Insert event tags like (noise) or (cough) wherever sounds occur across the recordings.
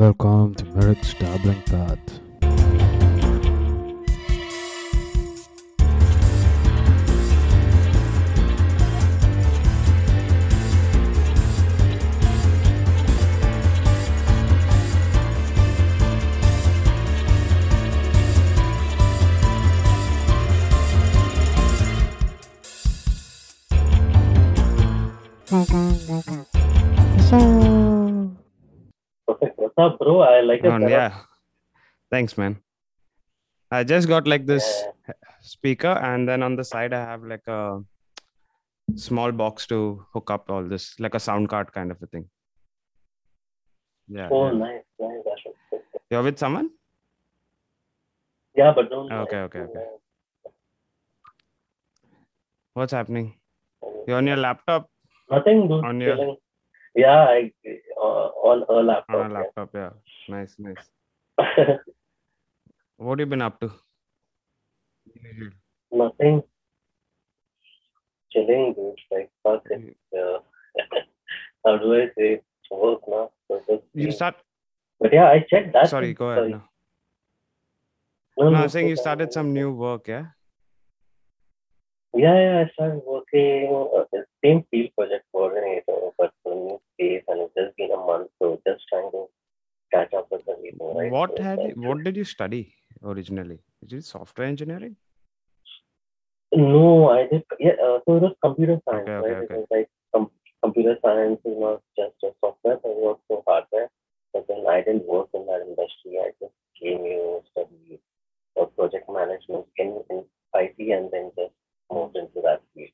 Welcome to Meyrick's Dabbling Path. Up, bro? I like it. Better. yeah. Thanks, man. I just got like this Yeah. speaker, and then on the side, I have like a small box to hook up all this, like a sound card kind of a thing. Yeah. Oh, yeah. nice, nice. That should fit. You're with someone? Yeah, but don't. Okay, okay, okay. What's happening? You're on your laptop? Nothing, dude. On your- chilling. Yeah, I uh, on a laptop. On a laptop, yeah. Nice, nice. (laughs) What have you been up to? Nothing. Chilling, dude. Like fuck it. Uh, how do I say? Work now. So You start. But yeah, I checked that. Sorry, thing. go ahead. now. No, No, no, I'm saying you started some new work, yeah? Yeah, yeah, I started working uh, the same field project coordinator, but for a new space, and it's just been a month, so just trying to catch up with everything, right? What So had what did you study originally? Is it software engineering? No, I did. Yeah, uh, so it was computer science, Okay, okay, right? okay. It was like com- computer science is not just a software, but also hardware. But then I didn't work in that industry. I just came here, studied uh, project management in, in IT, and then just moved into that field.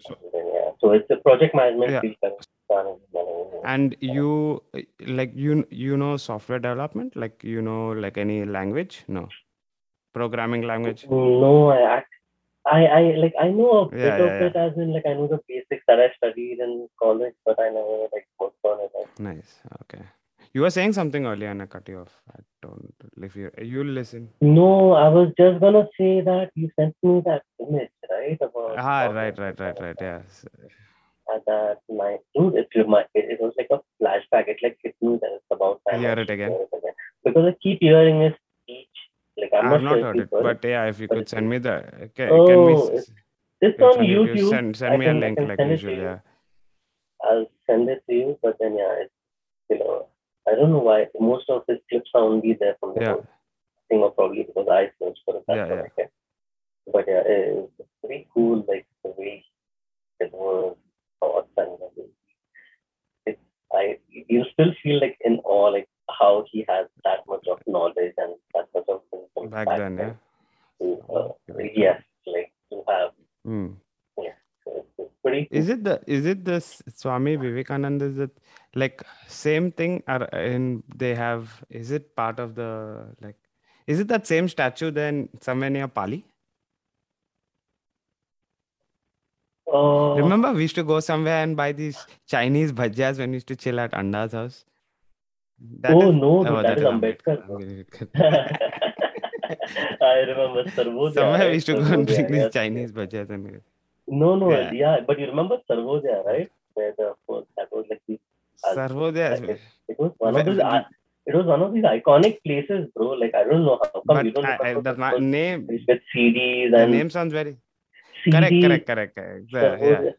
So- then, yeah, so it's a project management Yeah. field. kind of management. And you like you you know software development? Like you know like any language? No. Programming language? No, I, I, I like I know a bit Yeah, of yeah. it as in like I know the basics that I studied in college, but I never like worked on it. Nice. Okay. You were saying something earlier and I cut you off. I don't if you you listen. No, I was just gonna say that you sent me that image, right? About Ah, about right, right, right, right. Yes. At that night, dude, it remind it, it was like a flashback. It like hit me that it's about time. Hear it again. because I keep hearing his speech. Like I'm I've not heard it, but yeah, if you could send me the can, Oh, can we it's- It's on you YouTube. Send send me a link like usual. Yeah. I'll send it to you, but then yeah, it's you know, I don't know why most of his clips are only there from the Yeah. thing, or probably because I searched for it. That's Yeah, yeah. I. But yeah, it- it's pretty cool, like the way it was thoughts and. It, I you still feel like in awe, like how he has that much of knowledge and that much of wisdom Back then, yeah. To, uh, Okay. yes, like to have. Hmm. So it's, it's pretty. Is it the is it the Swami Vivekananda? Is it like same thing? Or in they have? Is it part of the like? Is it that same statue then somewhere near Pali? Uh, Remember we used to go somewhere and buy these Chinese bhajjas when we used to chill at Anda's house. That oh is- no, oh, that is Ambedkar. bro. Ambedkar. (laughs) I remember Sarvodaya. Somewhere we used to go and drink these yes. Chinese bhajjas and No, no, Yeah. yeah. but you remember Sarvodaya, right? Where the that was like the, Uh, Sarvodaya. it, it was one of those. i- It was one of these iconic places, bro. Like I don't know how come But you don't I, I, the ma- name, with CDs and the name sounds very CDs, correct, correct, correct, correct. Yeah.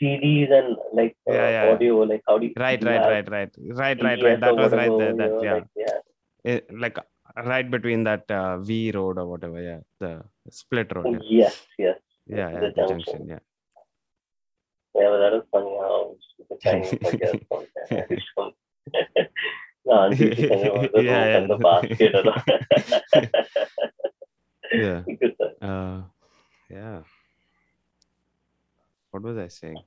CDs and like uh, Yeah, yeah, audio. Like how do you Right, right, right, right, right, right, right. That was right there. That yeah, like, yeah. It- like uh, right between that uh, V road or whatever. Yeah, the split road. Yeah, Yes, yes. yeah, yeah the junction. Yeah. Yeah, but that was funny how the Chinese from there. From- No, auntie used to send over the Yeah, yeah. the basket. (laughs) (laughs) Yeah. Good. Uh, yeah. What was I saying?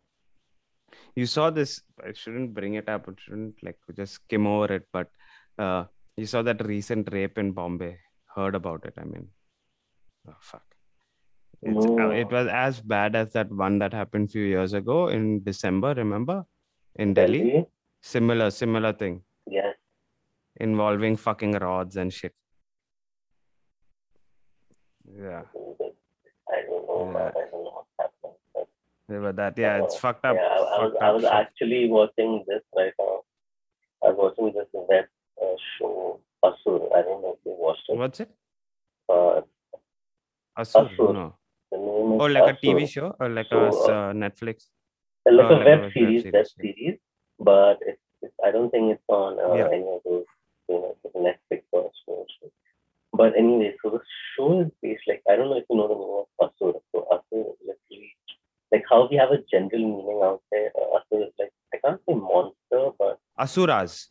You saw this. I shouldn't bring it up. I shouldn't like just skim over it. But uh, you saw that recent rape in Bombay. Heard about it? I mean, oh fuck. It's, uh, it was as bad as that one that happened few years ago in December. Remember, in Delhi, Delhi? similar similar thing Yes. involving fucking rods and shit. Yeah, I don't know, Yeah. I don't know what's happening. But, yeah, that yeah, it's uh, fucked up. yeah, I, I was, I was shit. actually watching this right now. I was watching this web uh, watch it. What's it? Uh, Asur? Asur. No. The name is Or like a TV show or like a uh, Netflix? like a like web web series, web series, but it's, it's I don't think it's on uh, Yeah. any of those, you know, Netflix or so. But anyway, so the show is based like I don't know if you know the meaning of Asur. So Asur is literally like how we have a general meaning out there. Uh, Asur is like I can't say monster, but Asuras.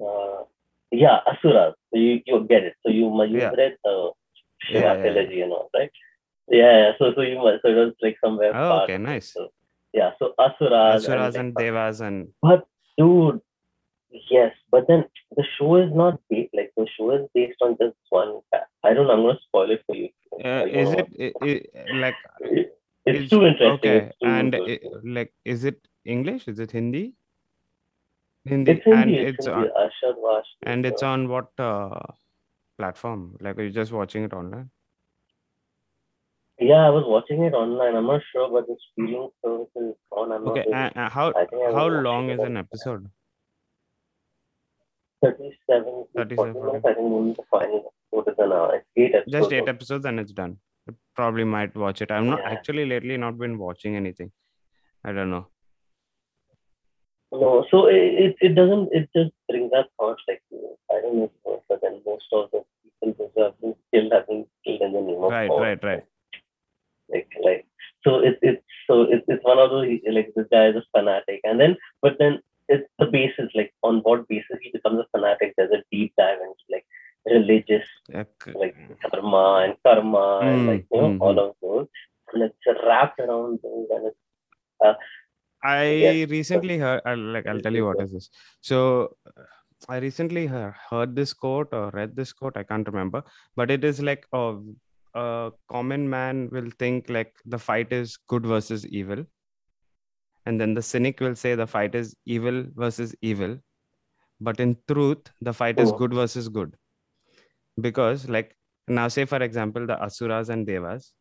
uh, yeah, Asura. So you you get it. So you you Yeah. read the Shiva Yeah, yeah, yeah. trilogy and all, right? Yeah, yeah. So so you must so it was like somewhere. Oh, okay, nice. So, yeah. So Asuras. Asuras like, and Devas and But dude yes but then the show is not based like the show is based on just one fact i don't know i'm going to spoil it for you uh, is it, i i- like. It- it's is- too interesting okay too and good. i- like is it English? Is it Hindi? Hindi it's Hindi, and it's, it's Hindi. on, and it's on what uh, platform? Like are you just watching it online? Yeah i was watching it online i'm not sure but the streaming service is on i'm Okay, not and how I think I was how long is an episode? 37 37, minutes i think the final episode is an hour eight episodes Just eight episodes and it's done. I probably might watch it. I'm not Yeah. actually lately not been watching anything. I don't know. No, so it, it, it doesn't, it just brings up thoughts like, I don't know, but then most of the people who have been killed have been killed in the name of Right, God. right, right. Like, like, so it's, it's, so it's, it's one of those, like, this guy is a fanatic. And then, but then it's the basis, like, on what basis he becomes a fanatic. There's a deep dive into, like, religious, Uh, c- like, karma and karma and, Mm, like, you know, mm, all of those. And it's wrapped around those and it's, I Yes. recently heard, like, I'll tell you what is this. So, uh, I recently heard, heard this quote or read this quote, I can't remember, but it is like a, a common man will think like the fight is good versus evil. And then the cynic will say the fight is evil versus evil. But in truth, the fight is Oh. good versus good. Because, like, now say for example, the Asuras and Devas,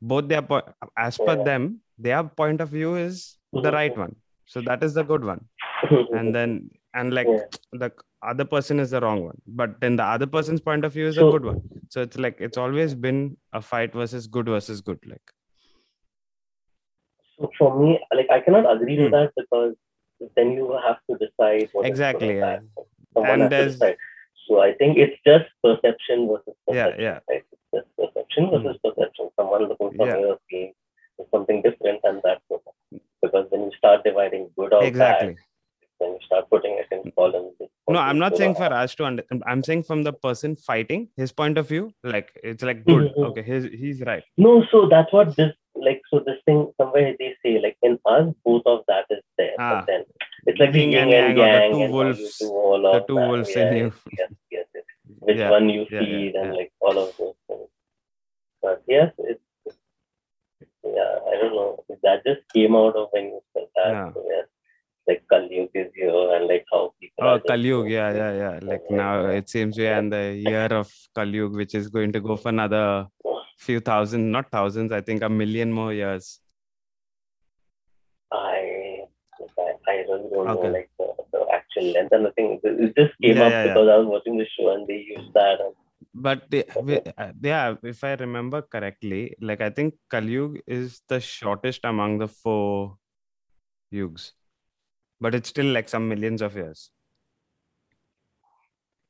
both their, po- as per Yeah. them, their point of view is the Mhm. right one so that is the good one (laughs) and then and like Yeah. the other person is the wrong one but then the other person's point of view is a good one so it's like it's always been a fight versus good versus good like So for me, like I cannot agree Hmm. that because then you have to decide what Exactly, yeah. Someone And there's-. So I think it's just perception versus Yeah, perception. yeah. Right? It's just perception versus perception. Someone looking from Yeah. your something different and that's perception. Because when you start dividing good or exactly bad, when you start putting it in columns. it's no i'm not saying for bad. us to under- i'm saying from the person fighting his point of view like it's like good Mhm. okay he's, he's right No, so that's what this like. So this thing somewhere they say like in us both of that is there, Ah. but then it's like the Yin yin and and yang the two and wolves- do all the two that. wolves yeah, in you. (laughs) Yes, yes, yes. (laughs) Which Yeah, one you yeah, yeah, feed and yeah. like all of those things. But yes, it's yeah. I don't know. That just came out of when you said that. Yeah. So, yes, like Kalyug is here and like how people. Oh, are just Kalyug, going yeah, yeah, yeah. Like Yeah. now it seems we are in the year of Kalyug, which is going to go for another few thousand, not thousands, I think a million more years. I I, I really don't Okay. know like the, the actual length and the thing. It just came Yeah, up yeah, because I was watching the show and they used that. And, But they, we- uh, yeah, if I remember correctly, like I think Kalyug is the shortest among the four yugs, but it's still like some millions of years.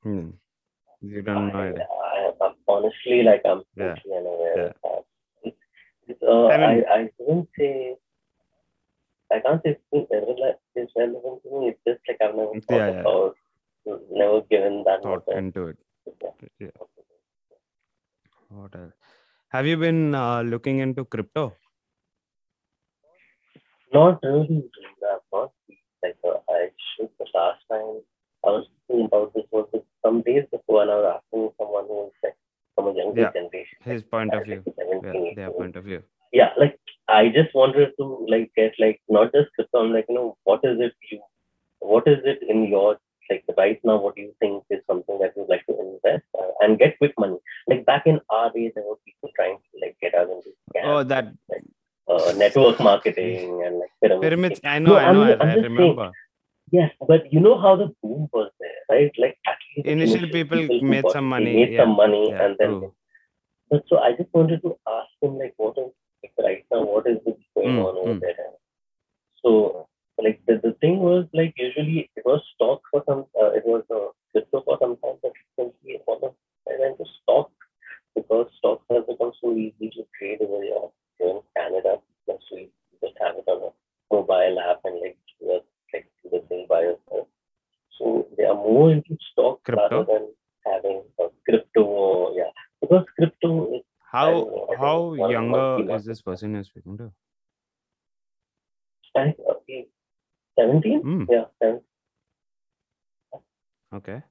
Hmm. You don't know. I, idea. I, I'm honestly like I'm Yeah. unaware Yeah. of that. It's, it's, uh, I I, mean- I, wouldn't say I can't say it's relevant to me. It's just like I've never thought Yeah, yeah. about, never given that Thought much. into it. Yeah. Yeah. What else? Have you been uh, looking into crypto? Not really. I've not like uh, I should the last time I was thinking about this was some days before and I was asking someone who was like from a younger Yeah. generation. His point of view. 17, Yeah, their point of view. yeah, like I just wanted to like get like not just crypto. Like, you know, what is it you, what is it in your like right now? What do you think is something that you'd like to invest uh, and get quick money? Like back in our days, there were people trying to like get us into scams, Oh, that uh, network marketing and like. Pyramids. I know, No, I know, I'm- I, I'm I just saying, remember. Yes, but you know how the boom was there, right? Like Initial initial people made some money, made yeah, some money, Yeah, and then true. But so I just wanted to ask him like what is like right now what is going Mm, on over mm. there? So like the, the thing was like usually it was stock for some uh, it was uh, crypto for some time but recently it was I went to stock because stocks have become so easy to trade over here here in Canada. Plus we just have it on a mobile app and like do the like do the thing by yourself. So they are more into stock Crypto? rather than having a crypto or yeah. Because crypto is How don't know, I think how younger is this person you're speaking to? I think uh, he's 17. Hmm. Yeah, 17. Okay.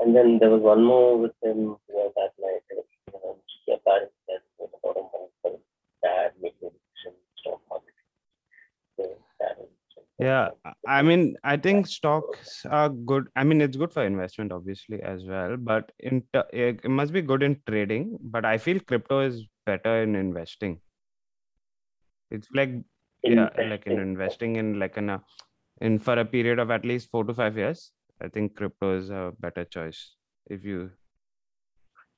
And then there was one more with him you know, that night. And he said it about a month for dad making a decision stock market. So his dad was- Yeah, I mean, I think stocks are good. I mean, it's good for investment, obviously, as well. But in it eh, it must be good in trading. But I feel crypto is better in investing. It's like yeah, like in Investing. investing in like in a in for a period of at least four to five years. I think crypto is a better choice if you.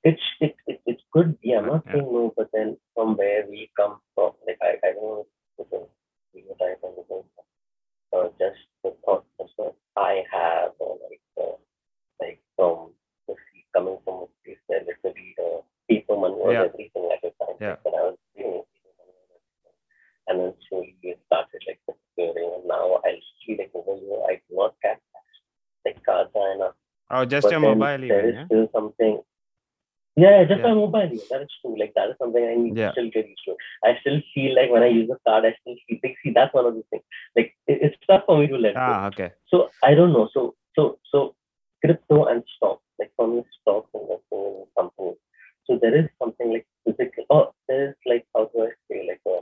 It's it, it, it's good. Yeah, I'm not Yeah. saying no, but then from where we come from, like I, I don't know if it's a stereotype or anything, uh, just the thought process I have, or like uh, like from the sea- coming from a place where literally the paper money was Yeah. everything at the time. Yeah. Like when I was doing paper money was everything. and then slowly it started like disappearing, and now I see like over here I do not catch cash, like cards and uh, Oh, just but your mobile there even, is yeah. still something. Yeah, just Yeah. my mobile. That is true. Like that is something I need Yeah. to still get used to. I still feel like when I use a card, I still feel like see that's one of the things. Like it, it's tough for me to let go. Ah, okay. So I don't know. So so so crypto and stocks, like for me, stocks investing in companies. So there is something like physical. Oh, there is like how do I say like a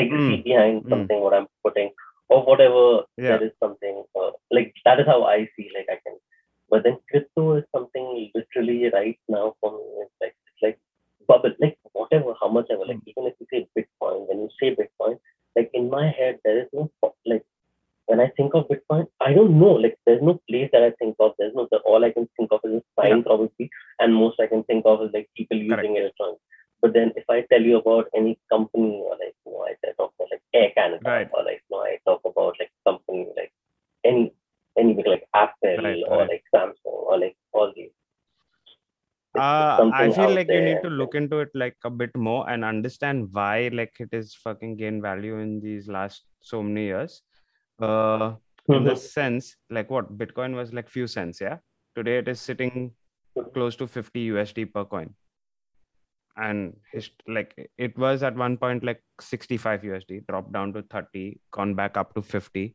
legacy Mm, behind mm. something what I'm putting or whatever. Yeah. There is something uh, like that is how I see like I can. But then crypto is something literally right now for me. It's like it's like bubble like whatever how much ever like even if you say Bitcoin when you say Bitcoin like in my head there is no like when I think of Bitcoin, I don't know. Like, there's no place that I think of. There's no. The, all I can think of is a sign, Yeah. probably, and most I can think of is like people Correct. using electronics. But then, if I tell you about any company, or like, you know, I I talk about like Air Canada, Right. or like, no, I talk about like company like any any big, like Apple Right, or right. like Samsung or like all these. It's- it's Uh, I something feel out like you there need to and- look into it like a bit more and understand why like it is fucking gained value in these last so many years. Uh, in the Mhm. sense like what Bitcoin was like few cents, yeah. Today it is sitting close to 50 USD per coin, and hist- like it was at one point like 65 USD, dropped down to 30, gone back up to 50.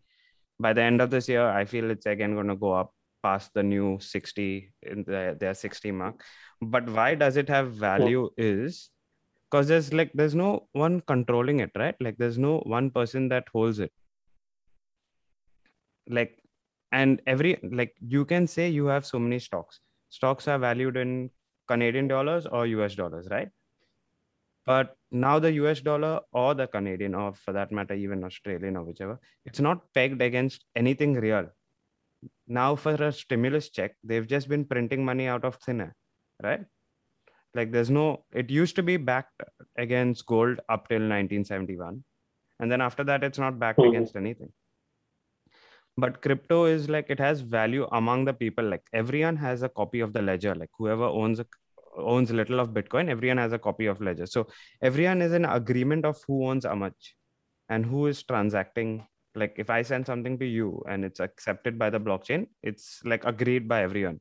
By the end of this year, I feel it's again going to go up past the new 60 in the, their 60 mark but why does it have value is because there's like there's no one controlling it right? Like there's no one person that holds it. Like and every like you can say you have so many stocks. Stocks are valued in canadian dollars or us dollars right? But now the us dollar or the canadian or for that matter even australian or whichever it's not pegged against anything real. Now for a stimulus check they've just been printing money out of thin air right like there's no it used to be backed against gold up till 1971 and then after that it's not backed Mhm. against anything. But crypto is like it has value among the people. Like everyone has a copy of the ledger. Like whoever owns a owns little of bitcoin everyone has a copy of ledger. So everyone is in agreement of who owns how much and who is transacting like if i send something to you and it's accepted by the blockchain it's like agreed by everyone.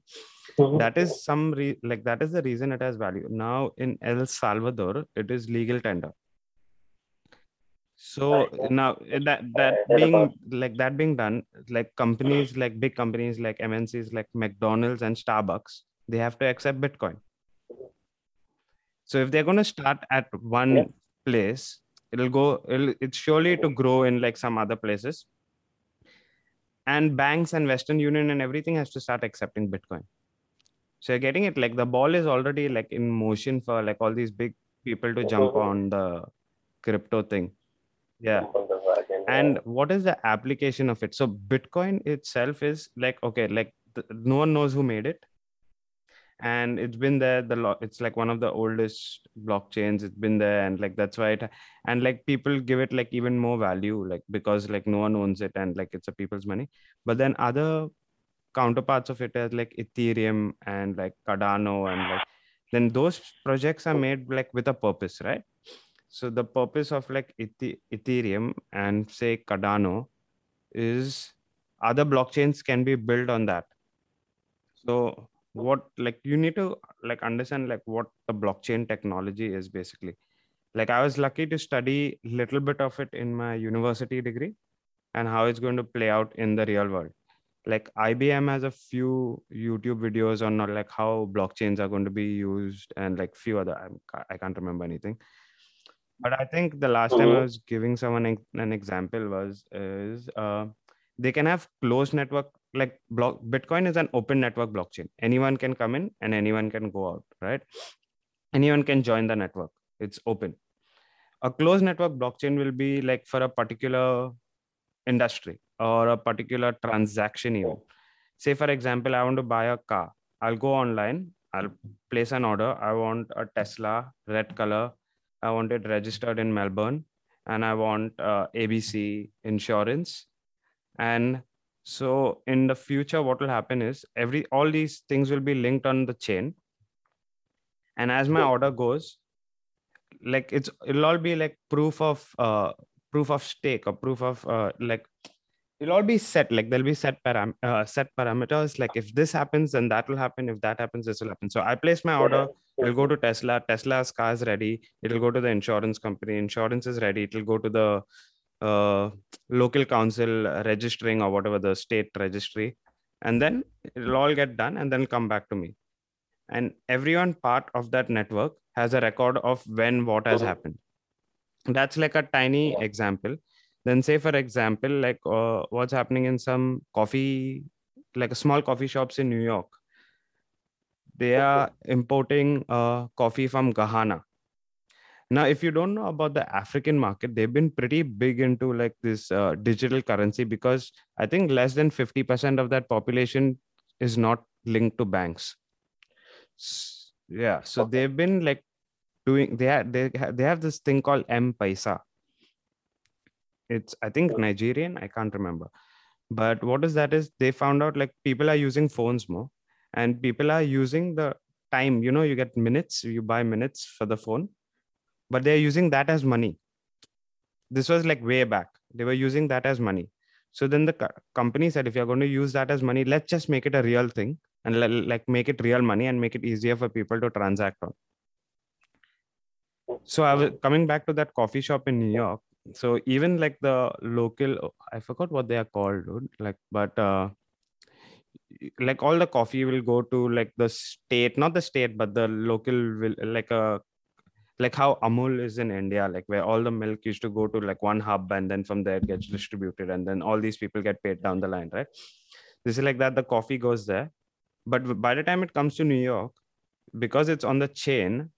Mhm. that is some re- like that is the reason it has value. Now in el salvador it is legal tender. So now eh, that that being like that being done like companies like big companies like mncs like mcdonald's and starbucks they have to accept bitcoin. So if they're going to start at one Yeah. place it'll go it'll, it's surely to grow in like some other places. And banks and western union and everything has to start accepting bitcoin. So you're getting it like the ball is already like in motion for like all these big people to jump Mhm. on the crypto thing. Yeah. Jump on the wagon, yeah. and what is the application of it? So bitcoin itself is like okay like no one knows who made it and it's been there the lo- it's like one of the oldest blockchains it's been there and like that's why it and like people give it like even more value like because like no one owns it and like it's a people's money. But then other counterparts of it as like ethereum and like cardano and like then those projects are made like with a purpose right? So the purpose of like Eth- ethereum and say cardano is other blockchains can be built on that. So what like you need to like understand like what the blockchain technology is basically. Like i was lucky to study little bit of it in my university degree and how it's going to play out in the real world. Like ibm has a few youtube videos on like how blockchains are going to be used and like few other I'm, i can't remember anything. But i think the last time i Mhm. was giving someone an an example was is uh, they can have closed network like block bitcoin is an open network blockchain. Anyone can come in and anyone can go out right? Anyone can join the network. It's open. A closed network blockchain will be like for a particular industry or a particular transaction even say for example i want to buy a car. I'll go online. I'll place an order. I want a tesla red color. I want it registered in melbourne. And i want uh, abc insurance. And so in the future what will happen is every all these things will be linked on the chain. And as my order goes like it's it'll all be like proof of uh proof of stake or proof of uh like it'll all be set like there'll be set param uh, set parameters. Like if this happens then that will happen. If that happens this will happen. So i place my order. it'll go to tesla. Tesla's car is ready. It'll go to the insurance company. Insurance is ready. It'll go to the uh, local council registering or whatever the state registry. And then it'll all get done and then come back to me. And everyone part of that network has a record of when what has Mhm. happened. That's like a tiny Yeah. example. Then say for example like uh, what's happening in some coffee like small coffee shops in new york. They are importing uh, coffee from ghana now if you don't know about the african market they've been pretty big into like this uh, digital currency because i think less than 50% of that population is not linked to banks. S- yeah so Okay. they've been like doing they have they, ha- they have this thing called m paisa. It's i think nigerian i can't remember. But what is that is they found out like people are using phones more and people are using the time you know you get minutes you buy minutes for the phone but they're using that as money. This was like way back. They were using that as money. So then the co- company said if you're going to use that as money let's just make it a real thing and le- like make it real money and make it easier for people to transact on. So i was coming back to that coffee shop in new york. So even like the local i forgot what they are called dude. like but uh like all the coffee will go to like the state not the state but the local will like a like how amul is in india like where all the milk used to go to like one hub and then from there it gets distributed and then all these people get paid down the line right? This is like that the coffee goes there. But by the time it comes to new york because it's on the chain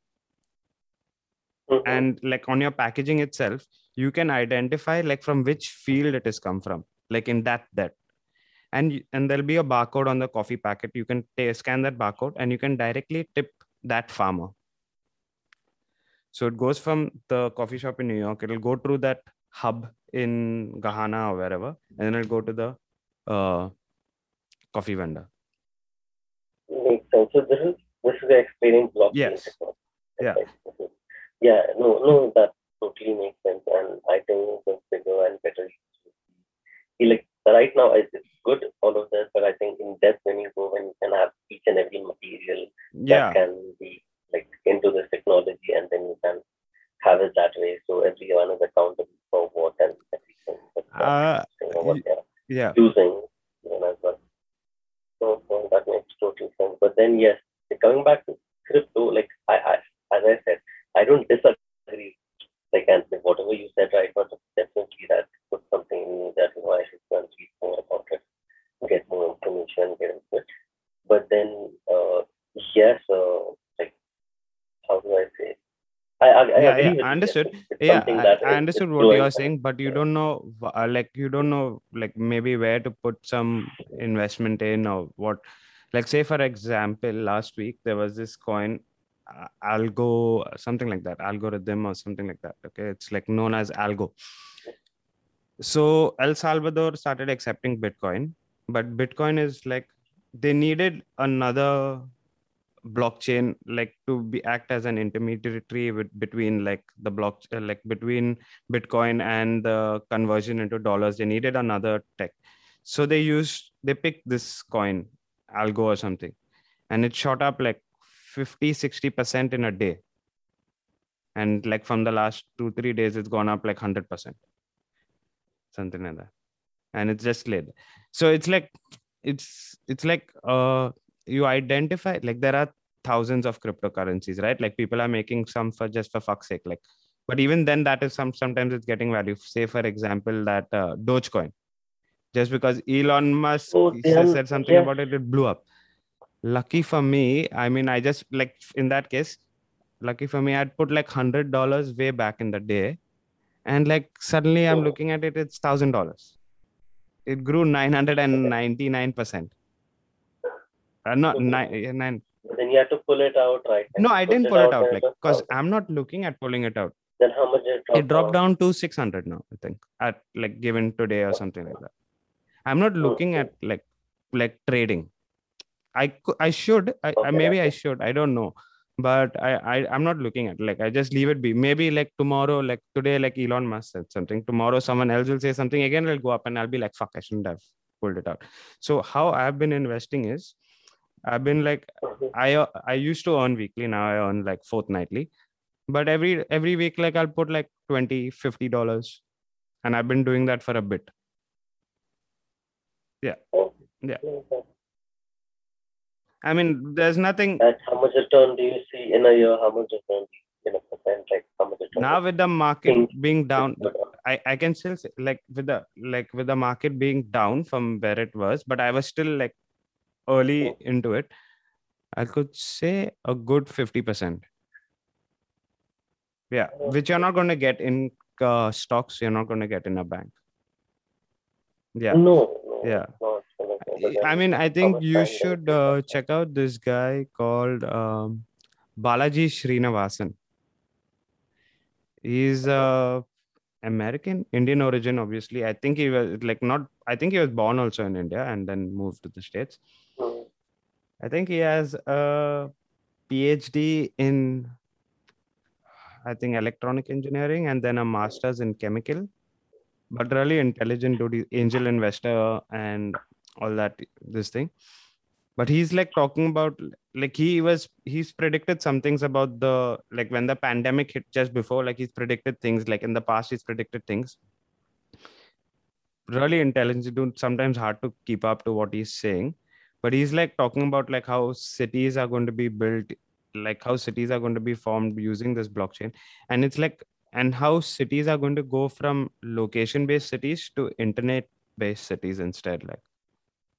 and like on your packaging itself you can identify like from which field it has come from like in that that. And and there'll be a barcode on the coffee packet. You can ta- scan that barcode and you can directly tip that farmer so it goes from the coffee shop in new york it'll go through that hub in ghana or wherever and then it'll go to the uh, coffee vendor Makes sense. So this is this is the explaining blockchain Yes. technology. Yeah. Yeah. No. No. That totally makes sense, and I think the bigger and better. Like right now, it's good all of this, but I think in depth when you go when you can have each and every material yeah that can be like into this technology, and then you can have it that way. So everyone is accountable for what and everything. Uh, what yeah using, you know, as well. So, so that makes total sense. But then, yes, coming back to crypto, like I, I as I said, I don't disagree. Like, and whatever you said right now, definitely that was something in me that you know, I should go and read more about it, get more information, get into it. But then, uh, yes, uh, how do I say? I, I, I Yeah, yeah, understood. Yeah I, understood what you're saying but you don't know uh, like you don't know like maybe where to put some investment in or what. Like say for example last week there was this coin uh, algo something like that algorithm or something like that okay? It's like known as algo. So el salvador started accepting bitcoin but bitcoin is like they needed another blockchain like to be act as an intermediary with, between like the block uh, like between bitcoin and the conversion into dollars they needed another tech. So they used they picked this coin algo or something and it shot up like 50 60% in a day. And like from the last 2 3 days it's gone up like 100% something like that. And it's just slid so it's like it's it's like uh you identify like there are thousands of cryptocurrencies right? Like people are making some for just for fuck's sake like but even then that is some sometimes it's getting value say for example that uh, dogecoin. Just because elon musk Oh, they said something yes. about it it blew up. Lucky for me i mean i just like in that case lucky for me i'd put like hundred dollars way back in the day and like suddenly i'm Oh. looking at it it's thousand dollars. It grew 999 percent uh, not nine, nine. then you have to pull it out, right? No i didn't pull it out then like because i'm not looking at pulling it out. Then how much did it drop? it dropped down? to 600 now i think at like given today or something like that. I'm not looking at like like trading. I i should I, I Okay, maybe i should i don't know. But I, I i'm not looking at like i just leave it be. Maybe like tomorrow like today like elon musk said something. Tomorrow someone else will say something. Again it'll go up and i'll be like fuck i shouldn't have pulled it out. So how i've been investing is i've been like. I I used to earn weekly. Now I earn like fortnightly. But every every week, like I'll put like 20 50 dollars. And I've been doing that for a bit. Oh, Yeah. I mean, there's nothing And how much return do you see in a year? How much return do you see in a percent? Like how much return? now with the market Things being down. Uh, I, I can still say like with the like with the market being down from where it was, but I was still like early Oh. into it. I could say a good 50%. Yeah, which you're not going to get in uh, stocks, you're not going to get in a bank. Yeah. No, no. Yeah. it's Not, it's not, but I mean, I think you should uh, check out this guy called um, Balaji Srinivasan. He's uh, American, Indian origin, obviously. I think he was like not, I think he was born also in India and then moved to the States. I think he has a PhD in, I think, electronic engineering and then a master's in chemical. But really intelligent dude, angel investor and all that, this thing. But he's like talking about, like, he was, he's predicted some things about the, like, when the pandemic hit just before, like, he's predicted things, like, in the past, he's predicted things. Really intelligent dude, sometimes hard to keep up to what he's saying but he's like talking about like how cities are going to be built like how cities are going to be formed using this blockchain and it's like and how cities are going to go from location based cities to internet based cities instead like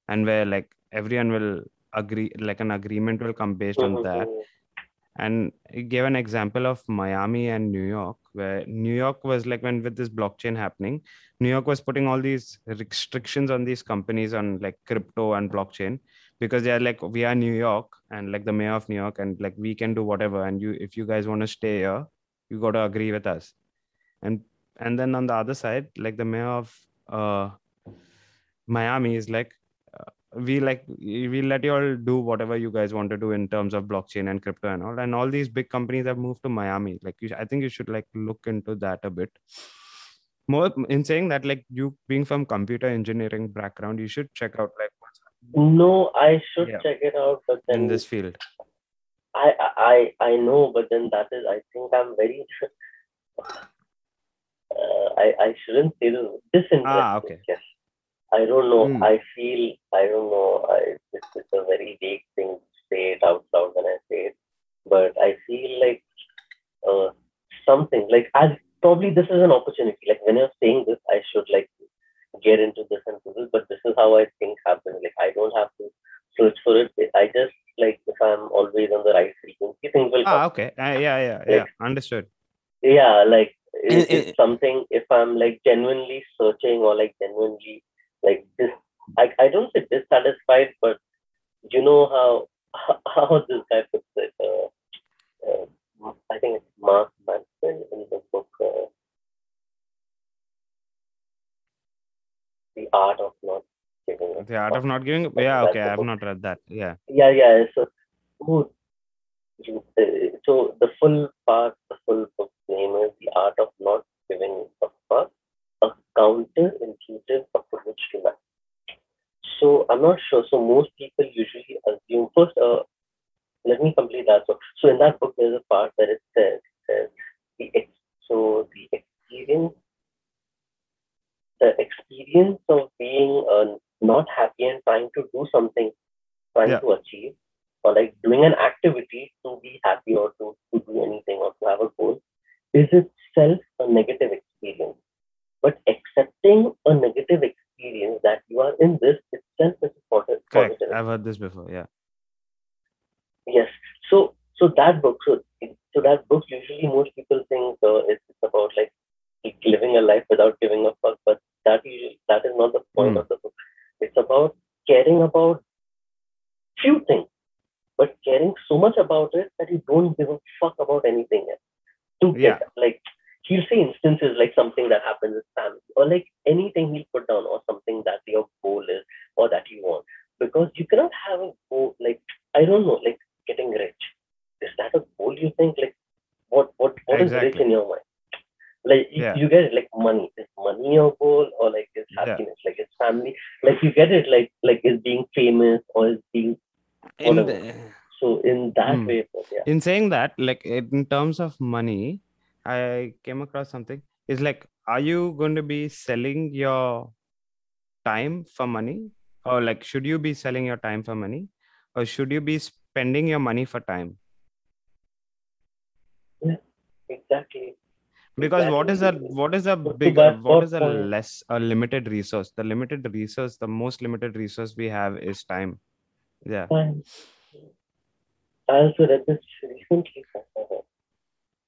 and where like everyone will agree like an agreement will come based on that Mhm. And gave an example of Miami and New York, where New York was like when with this blockchain happening, New York was putting all these restrictions on these companies on like crypto and blockchain because they are like we are New York and like the mayor of New York and like we can do whatever and you if you guys want to stay here, you got to agree with us. And and then on the other side, like the mayor of uh Miami is like we like we let you all do whatever you guys want to do in terms of blockchain and crypto and all and all these big companies have moved to miami like you, i think you should like look into that a bit more in saying that like you being from computer engineering background you should check out like what's No, I should Yeah. check it out, but in this field I, I I know, but then that is I think I'm very (laughs) uh, I I shouldn't say this disinterested. Ah, okay. Yes. I don't know. Hmm. I feel I don't know. I this is a very vague thing to say it out loud when I say it, but I feel like uh, something like as probably this is an opportunity. Like when you're saying this, I should like get into this and this, but this is how I think happens. Like I don't have to search for it. I just like if I'm always on the right frequency, things will come. ah okay uh, yeah yeah yeah understood yeah like it, And- it's something if i'm like genuinely searching or like genuinely not giving. Something Yeah, okay. I have not read that. Yeah. yeah yeah so who you, uh, so the full part the full book name is the art of not giving a fuck a counterintuitive approach to life so i'm not sure so most people usually assume first uh, let me complete that so so in that book there's a part where it says, says the ex- so the experience the experience of being uh, not happy and trying to do something trying Yeah. to achieve or like doing an activity to be happy or to, to do anything or to have a goal is itself a negative experience. But accepting a negative experience that you are in this itself is a posi- Correct. positive. I've heard this before. Yeah. Yes. So so that book, so so that book usually most people think uh, it's, it's about like living a life without giving a fuck, but that usually that is not the point Hmm. of the book. It's about caring about few things, but caring so much about it that you don't give a fuck about anything else. To Yeah. get like he'll say instances like something that happens with family or like anything he'll put down or something that your goal is or that you want. Because you cannot have a goal like I don't know, like getting rich. Is that a goal you think? Like what what what is rich Exactly. in your mind? Like you, Yeah. you get it like money. Is money your goal or like is Yeah. happiness? Like is family like you get it like like is being famous or is being In Whatever. the, so in that Hmm. way yeah. in saying that, like in terms of money, I came across something. Is like, are you going to be selling your time for money, or like should you be selling your time for money, or should you be spending your money for time? Yeah, Exactly. Because what is a what is a big what is a less a limited resource the limited resource the most limited resource we have is time yeah. I also read this recently.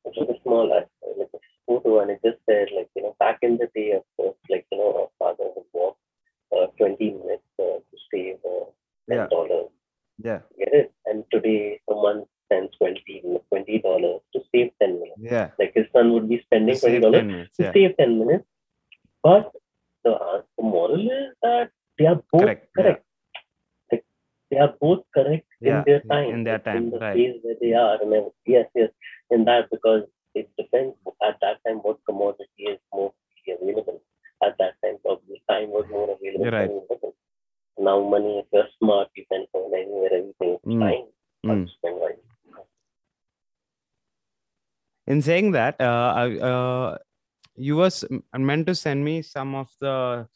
It was a small like a photo, and it just said like you know back in the day, of course, like you know, our father would walk uh, 20 minutes uh, to save uh, ten Yeah. dollars. yeah Get it? And today, someone spends 20 twenty dollars to save 10 minutes. yeah Like his son would be spending Save 20 dollars 10 minutes to yeah save 10 minutes. But the, uh, the moral is that they are both Correct, correct. yeah. Like, they are both correct Yeah, in their time. in their time, In the right. phase where they are. And yes, yes, in that because it depends at that time what commodity is more available. At that time, probably time was more available. You're right. than. Now, money, if you're smart, you can earn anywhere, everything is Mm, fine. mm. But spend wisely. in saying that uh, I- uh you was meant to send me some of the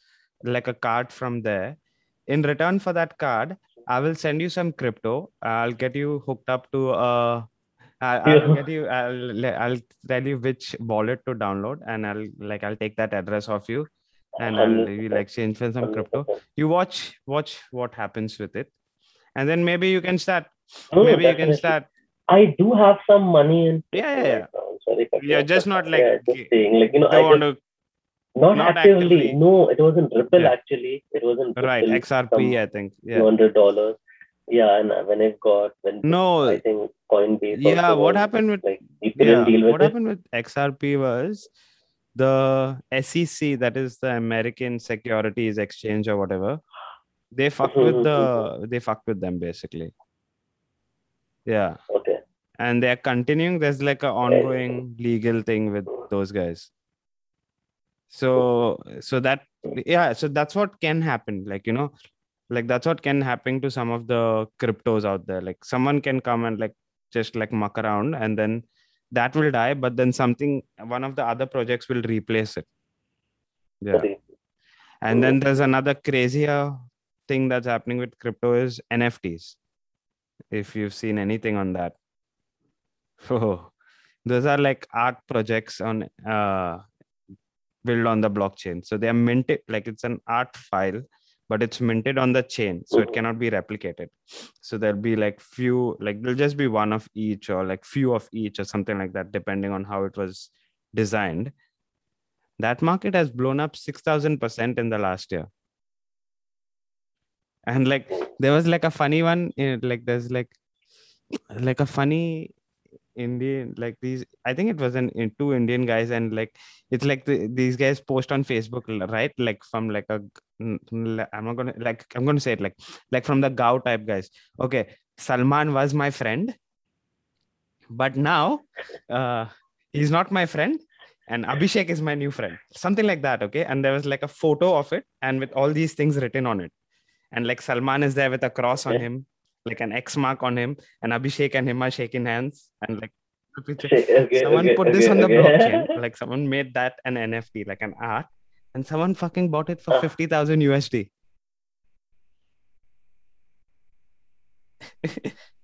like a card from there in return for that card i will send you some crypto i'll get you hooked up to uh I- I'll get you. I'll I'll tell you which wallet to download, and I'll like I'll take that address off you, and I'll we'll exchange for some crypto. You watch watch what happens with it, and then maybe you can start. No, no, maybe you can start. I do have some money in Yeah, yeah, yeah. Right now. I'm sorry if I You're just not like yeah, just saying like you know I want to not, not actively. actively. No, it wasn't Ripple Yeah. actually. It wasn't right XRP. I think. two Yeah. hundred dollars. Yeah, and when it got when No. I think Coinbase. Yeah. What happened with like you couldn't yeah deal with what it. happened with xrp was the sec that is the american securities exchange or whatever they fucked with Mm-hmm, the they fucked with them basically yeah Okay. And they're continuing. There's like an ongoing legal thing with those guys. So so that yeah so that's what can happen. Like you know like that's what can happen to some of the cryptos out there. Like someone can come and like just like muck around and then that will die but then something one of the other projects will replace it. Yeah. Okay. and then there's another crazier uh, thing that's happening with crypto is nfts if you've seen anything on that (laughs) oh. Those are like art projects on uh built on the blockchain. So they are minted like it's an art file but it's minted on the chain so it cannot be replicated. So there'll be like few like there'll just be one of each or like few of each or something like that depending on how it was designed, that market has blown up 6000% in the last year. And like there was like a funny one, in, like there's like like a funny Indian like these I think it was an in two Indian guys and like it's like the, these guys post on Facebook right? Like from like a I'm not gonna like I'm gonna say it like like from the Gao type guys. Okay Salman was my friend but now uh he's not my friend and Abhishek is my new friend. Something like that okay? And there was like a photo of it and with all these things written on it. And like Salman is there with a cross on him like an X mark on him, and Abhishek and him are shaking hands, and like okay, someone okay, put okay, this on the blockchain, (laughs) like someone made that an NFT, like an art, and someone fucking bought it for Ah. fifty thousand USD. (laughs)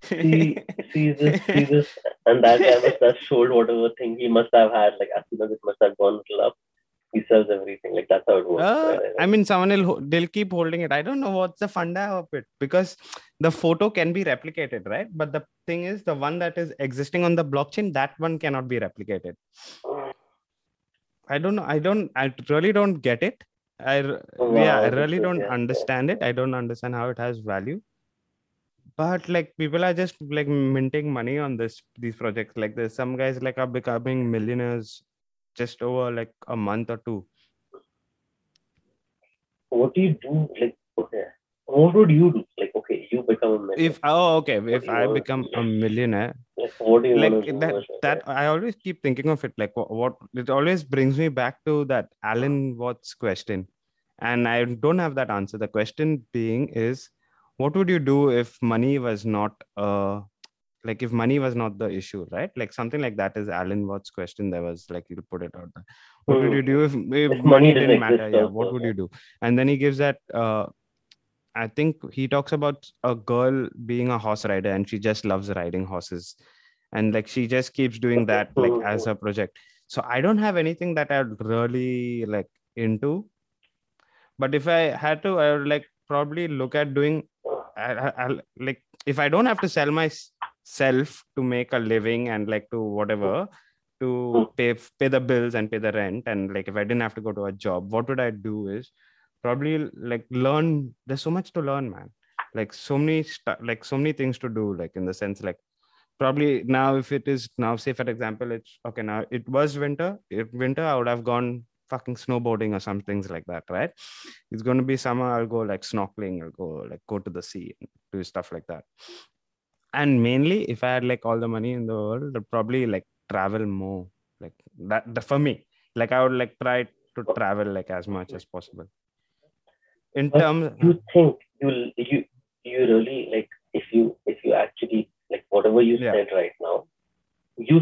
see, see this, see this, and that guy must have sold whatever thing he must have had. Like as soon as it must have gone up, he sells everything. Like that's how it works. Uh, right? I mean, someone will they'll keep holding it. I don't know what's the funda of it because the photo can be replicated, right? But the thing is, the one that is existing on the blockchain, that one cannot be replicated. I don't know. I don't. I really don't get it. I yeah, I really don't understand it. I don't understand how it has value. But like people are just like minting money on this these projects. Like there's some guys like are becoming millionaires just over like a month or two. what do you do? Like, okay, what would you do? Like, you become a millionaire. If oh okay, if I become a millionaire, what do you like want to do? that that I always keep thinking of it like what, what it always brings me back to that Alan Watts question, and I don't have that answer. The question being is, what would you do if money was not uh like if money was not the issue, right? Like something like that is Alan Watts' question. There was like you put it out there. What would Hmm. you do if, if If money money didn't didn't matter? exist Yeah, what would you do? And then he gives that uh I think he talks about a girl being a horse rider and she just loves riding horses. And like she just keeps doing that like as mm-hmm. a project. So I don't have anything that I'd really like into. But if I had to, I would like probably look at doing I, I, like if I don't have to sell myself to make a living and like to whatever to mm-hmm. pay pay the bills and pay the rent and like if I didn't have to go to a job, what would I do is probably like learn. There's so much to learn, man. Like so many stu- like so many things to do. Like in the sense like probably now if it is now say for example it's okay now it was winter. If winter I would have gone fucking snowboarding or some things like that, right? It's going to be summer. I'll go like snorkeling. I'll go like go to the sea and do stuff like that. And mainly, if I had like all the money in the world, I'd probably like travel more. Like that, the, for me, like I would like try to travel like as much as possible in but terms you think you you you really like if you if you actually like whatever you yeah. said right now you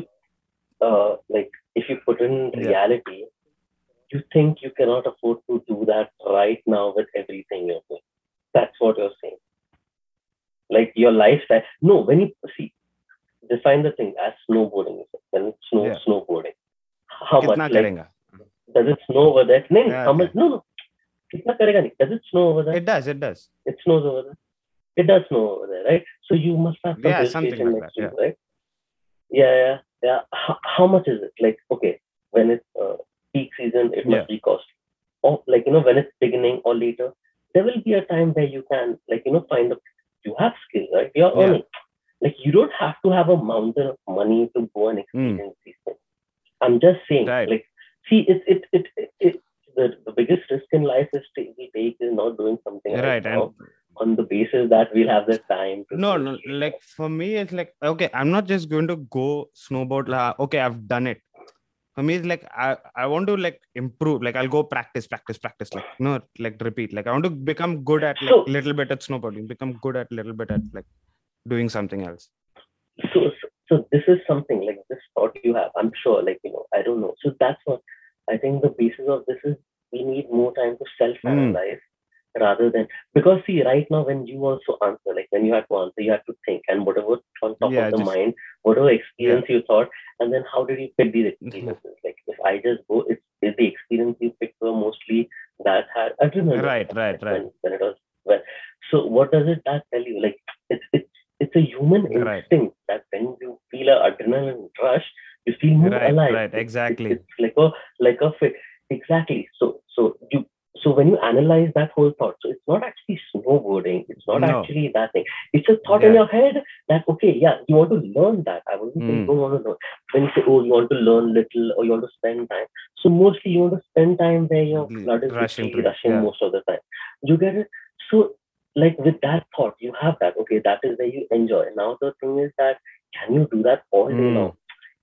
uh like if you put in yeah. reality you think you cannot afford to do that right now with everything you're doing that's what you're saying like your lifestyle no when you see define the thing as snowboarding when it's snow yeah. snowboarding how much like, does it snow over there? No, yeah, how much? No, no. Does it snow over there? It does. It does. It snows over there. It does snow over there, right? So you must have some yeah, something like that, yeah. Right? Yeah, yeah, yeah. How, how, much is it? Like, okay, when it's uh, peak season, it must yeah. be costly. Or like you know, when it's beginning or later, there will be a time where you can like you know find a you have skill, right? You're yeah. earning. Like you don't have to have a mountain of money to go and hmm. experience mm. these things. I'm just saying, right. like, see, it's it, it it it the, the biggest risk in life is to, we take is not doing something right, And on the basis that we'll have the time to no, no. Like for me, it's like okay. I'm not just going to go snowboard. la- Okay, I've done it. For me, it's like I, I want to like improve. Like I'll go practice, practice, practice. Like no, like repeat. Like I want to become good at like So- little bit at snowboarding. Become good at little bit at like doing something else. so, so so this is something like this thought you have i'm sure like you know i don't know so that's what i think the basis of this is we need more time to self analyze hmm. rather than because see right now when you also answer like when you had to answer you had to think and whatever on top Yeah, of the just- mind whatever experience you thought and then how did you pick these experiences? Like if i just go it's, it's the experience you picked were mostly that had adrenaline. Right, right, right. when it was well so what does it that tell you? Like it's it's it's a human Right. instinct that when you feel a adrenaline rush You feel more Right, alive. right, exactly. It's, it's like a like a fit. Exactly. So so you so when you analyze that whole thought, so it's not actually snowboarding. It's not No. actually that thing. It's a thought in your head that okay, yeah, you want to learn that. I wasn't saying Mm. you don't want to learn. When you say oh, you want to learn little or you want to spend time. So mostly you want to spend time where your blood is rush literally rushing yeah. most of the time. You get it? So like with that thought, you have that. Okay, that is where you enjoy. Now the thing is that can you do that all day Mm. long?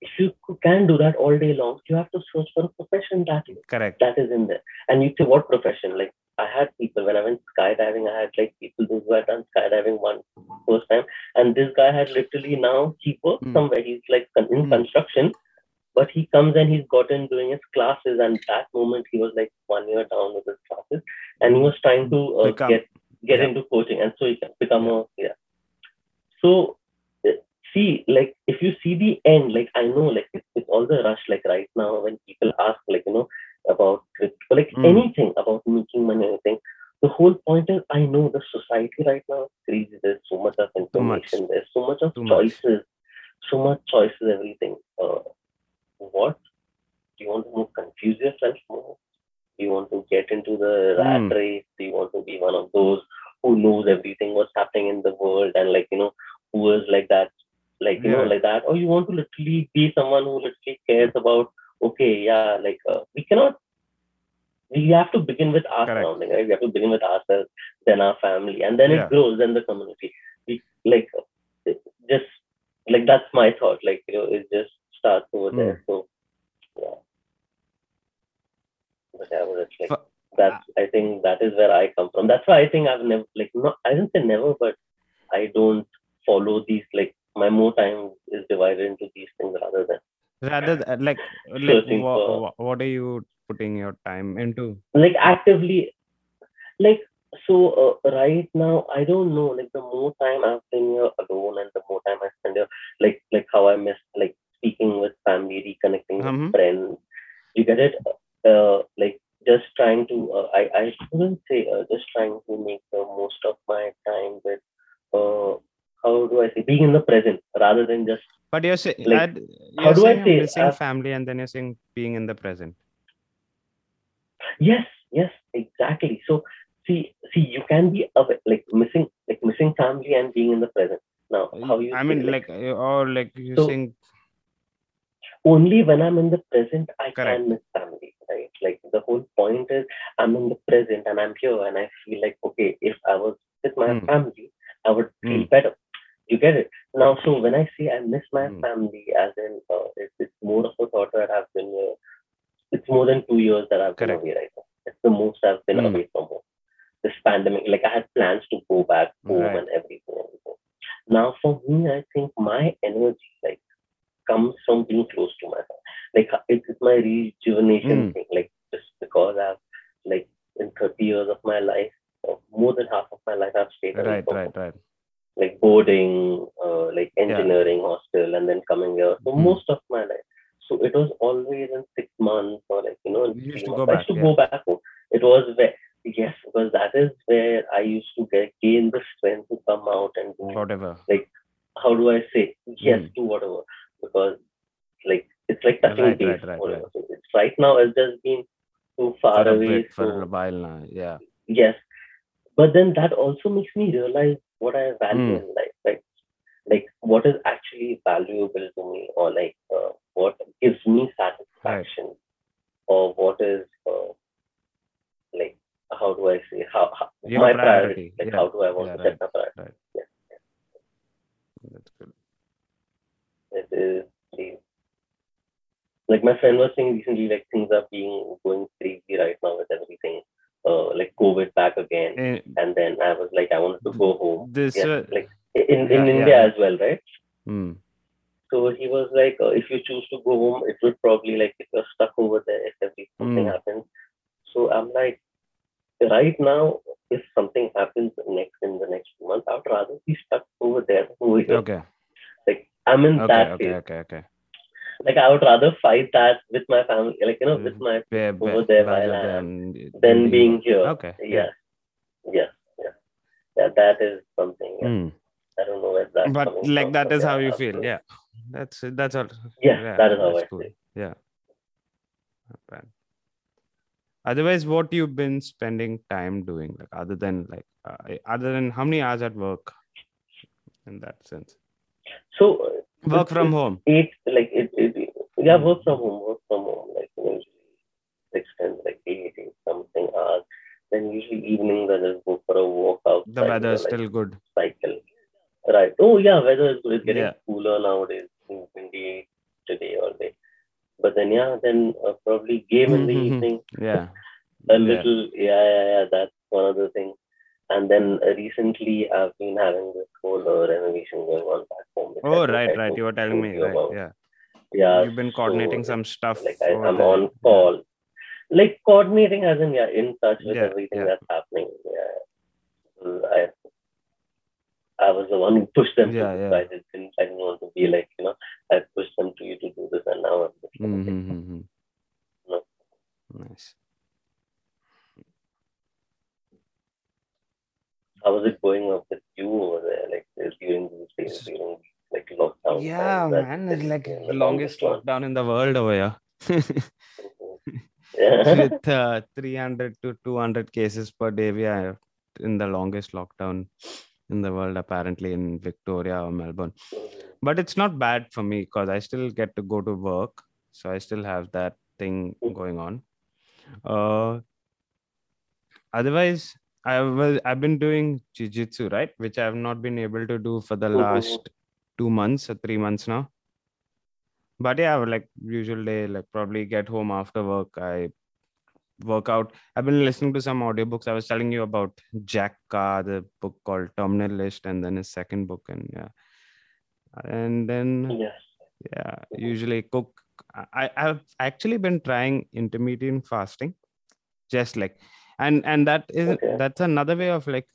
If you can do that all day long, you have to search for a profession that Correct. that is in there. And you say, what profession? Like I had people when I went skydiving, I had like people who had done skydiving one first time, and this guy had literally now he works Hmm. somewhere. He's like in Hmm. construction, but he comes and he's gotten doing his classes. And that moment he was like one year down with his classes, and he was trying to uh, Become- get get yeah. into coaching, and so he can become a yeah. So see, like if you see the end, like I know, like it's, it's all the rush. Like right now, when people ask, like you know, about crypto, like Mm. anything about making money, anything. The whole point is, I know the society right now is crazy. There's so much of much. information. There's so much of Too much. choices. So much choices. Everything. Uh, what do you want to confuse yourself more? Do you want to get into the rat Mm. race? Do you want to be one of those who knows everything what's happening in the world and like you know who is like that, like you know like that, or you want to literally be someone who literally cares about okay, yeah, like uh, we cannot. We have to begin with our Correct. surrounding, right? We have to begin with ourselves, then our family, and then Yeah. it grows, then the community. We like just like that's my thought. Like you know, it just starts over Hmm. there. So yeah. But yeah, but it's like Fu- that's I think that is where I come from. That's why I think I've never like not I didn't say never, but I don't follow these like my more time is divided into these things rather than Rather th- like like Searching wha- for- what are you putting your time into? like actively like so uh, right now I don't know like the more time I've been here alone and the more time I spend here like like how I miss like speaking with family reconnecting with Mhm. friends you get it uh, like just trying to uh, I I wouldn't say uh, just trying to make the most of my time with uh how do I say being in the present rather than just But you're saying Like, you're how do I say, missing uh, family and then you're saying being in the present. Yes, yes, exactly. So see, see, you can be like missing, like missing family and being in the present. Now, how you? I say, mean like uh, or like you're So- saying only when I'm in the present I Correct. can miss family, right? Like the whole point is I'm in the present and I'm here and I feel like okay, if I was with my Mm. family, I would feel Mm. better. You get it now. So when I say I miss my Mm. family, as in uh, it's, it's more of a thought that I've been here. It's more than two years that I've been away right now. It's the most I've been Mm. away from home. This pandemic, like I had plans to go back home Right. and everything, everything. Now for me, I think my energy like comes from being close to my family. Like it's, my rejuvenation Mm. thing. Like just because I've like in 30 years of my life, or more than half of my life, I've stayed away right, from right, right. Like boarding, uh, like engineering hostel, and then coming here. So Hmm. most of my life. So it was always in six months or like you know You used to go months. I used to yeah. go back home. It was where yes, because that is where I used to get gain the strength to come out and do. Whatever. Like how do I say yes Hmm. to whatever? Because like it's like touching Right, base. right, right, right. So it's right now it's just been too far away. for so a while now. Yeah. yes but then that also makes me realize what i value Mm. in life like like what is actually valuable to me or like uh, what gives me satisfaction or what is uh, like how do i say how, how my priority, priority like yeah, how do i want yeah, to set my priority? Yeah. That's good. it is the- like my friend was saying recently like things are being going crazy right now with everything uh like covid back again Eh, and then i was like i wanted to go home This yeah, uh, like in, in yeah, India yeah. as well, right? hmm. So he was like, uh, if you choose to go home, it would probably like if you're stuck over there, if every something Mm. happens. So I'm like, right now, if something happens next in the next month, I would rather be stuck over there than over here. Okay. Like I'm in Okay. that Okay. phase. Okay. Okay. Like I would rather fight that with my family, like you know, with my be- over there while I than than being here. Okay. Yeah. Yes. Yeah. Yeah. That is something. Yeah. Hmm. I don't know where that. But like from, that but how you feel. Yeah. That's it. That's all. Yeah, that is how I cool. see. Yeah. Not bad. Otherwise, what you've been spending time doing, like other than like uh, other than how many hours at work, in that sense, So work from it's home. Eight like it, it yeah, work from home, work from home, like usually six ten, like eight, eight something hours. Then usually evening I just go for a walk outside. The weather is like, still good. cycle. Right. Oh yeah, weather is good. It's getting Yeah. cooler nowadays. Windy today all day. But then yeah, then uh, probably game in the Mhm. evening. Yeah. (laughs) A Yeah. little yeah, yeah, yeah. That's one of the things. And then uh, recently I've been having this whole uh, renovation going on back home. Oh right, I right. You were telling me, right? about. Yeah. Yeah. You've been coordinating so, some stuff. Like I, I'm there. on call. Like coordinating as in yeah, in touch with Yeah, everything yeah. that's happening. Yeah. I I was the one who pushed them Yeah, to yeah. I didn't I didn't want to be like, you know, I pushed them to you to do this and now I'm just like, Mm-hmm. No. Nice. How was it going up with you over there? Like during these days, during like lockdown. Yeah, man. It's like the longest one. lockdown in the world over here. (laughs) Yeah. With uh, 300 to 200 cases per day, we are in the longest lockdown in the world, apparently in Victoria or Melbourne. But it's not bad for me because I still get to go to work. So I still have that thing going on. Uh, otherwise, I was I've been doing jiu-jitsu, right? Which I have not been able to do for the Mhm. last two months or three months now. But yeah, like usual day, like probably get home after work. I work out. I've been listening to some audiobooks. I was telling you about Jack Carr, the book called Terminal List, and then his second book, and yeah. And then yes. yeah usually cook i i've actually been trying intermittent fasting just like and and that is Okay. that's another way of like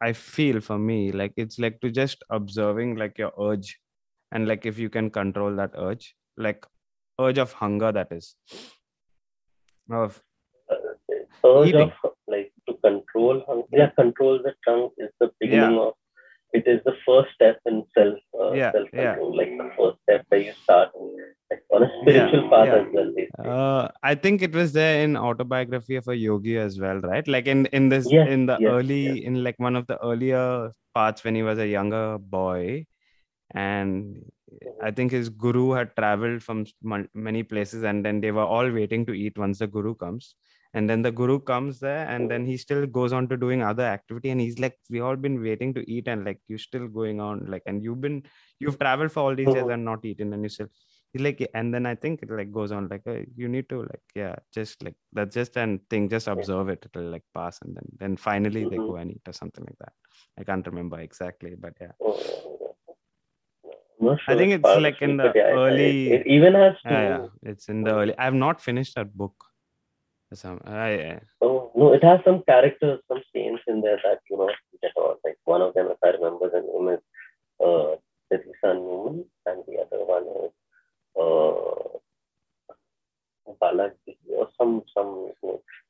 i feel for me like it's like to just observing like your urge and like if you can control that urge like urge of hunger that is of urge Eating. of like to control hunger. Yeah, control the tongue is the beginning of. It is the first step in self uh, Yeah, self yeah. control, like the first step where you start on a spiritual path yeah. as well. Uh i think it was there in autobiography of a yogi as well right like in in this Yes, in the yes, early in like one of the earlier parts when he was a younger boy and i think his guru had traveled from many places and then they were all waiting to eat once the guru comes and then the guru comes there and then he still goes on to doing other activity and he's like we all been waiting to eat and like you're still going on like and you've been you've traveled for all these years Mhm. and not eaten and you still like and then i think it like goes on like uh, you need to like yeah just like that's just an thing just observe it it'll like pass and then then finally they Mhm. go and eat or something like that i can't remember exactly but yeah Oh, yeah, yeah. Not I sure think it's it's part of like in the yeah, early- It, even has to. yeah, yeah it's in the early i've not finished that book some I, I- Oh no, it has some characters, some scenes in there that you know get all. Like one of them, if I remember the name is uh, Teresa Neumann, and the other one is uh, Balaji or some some.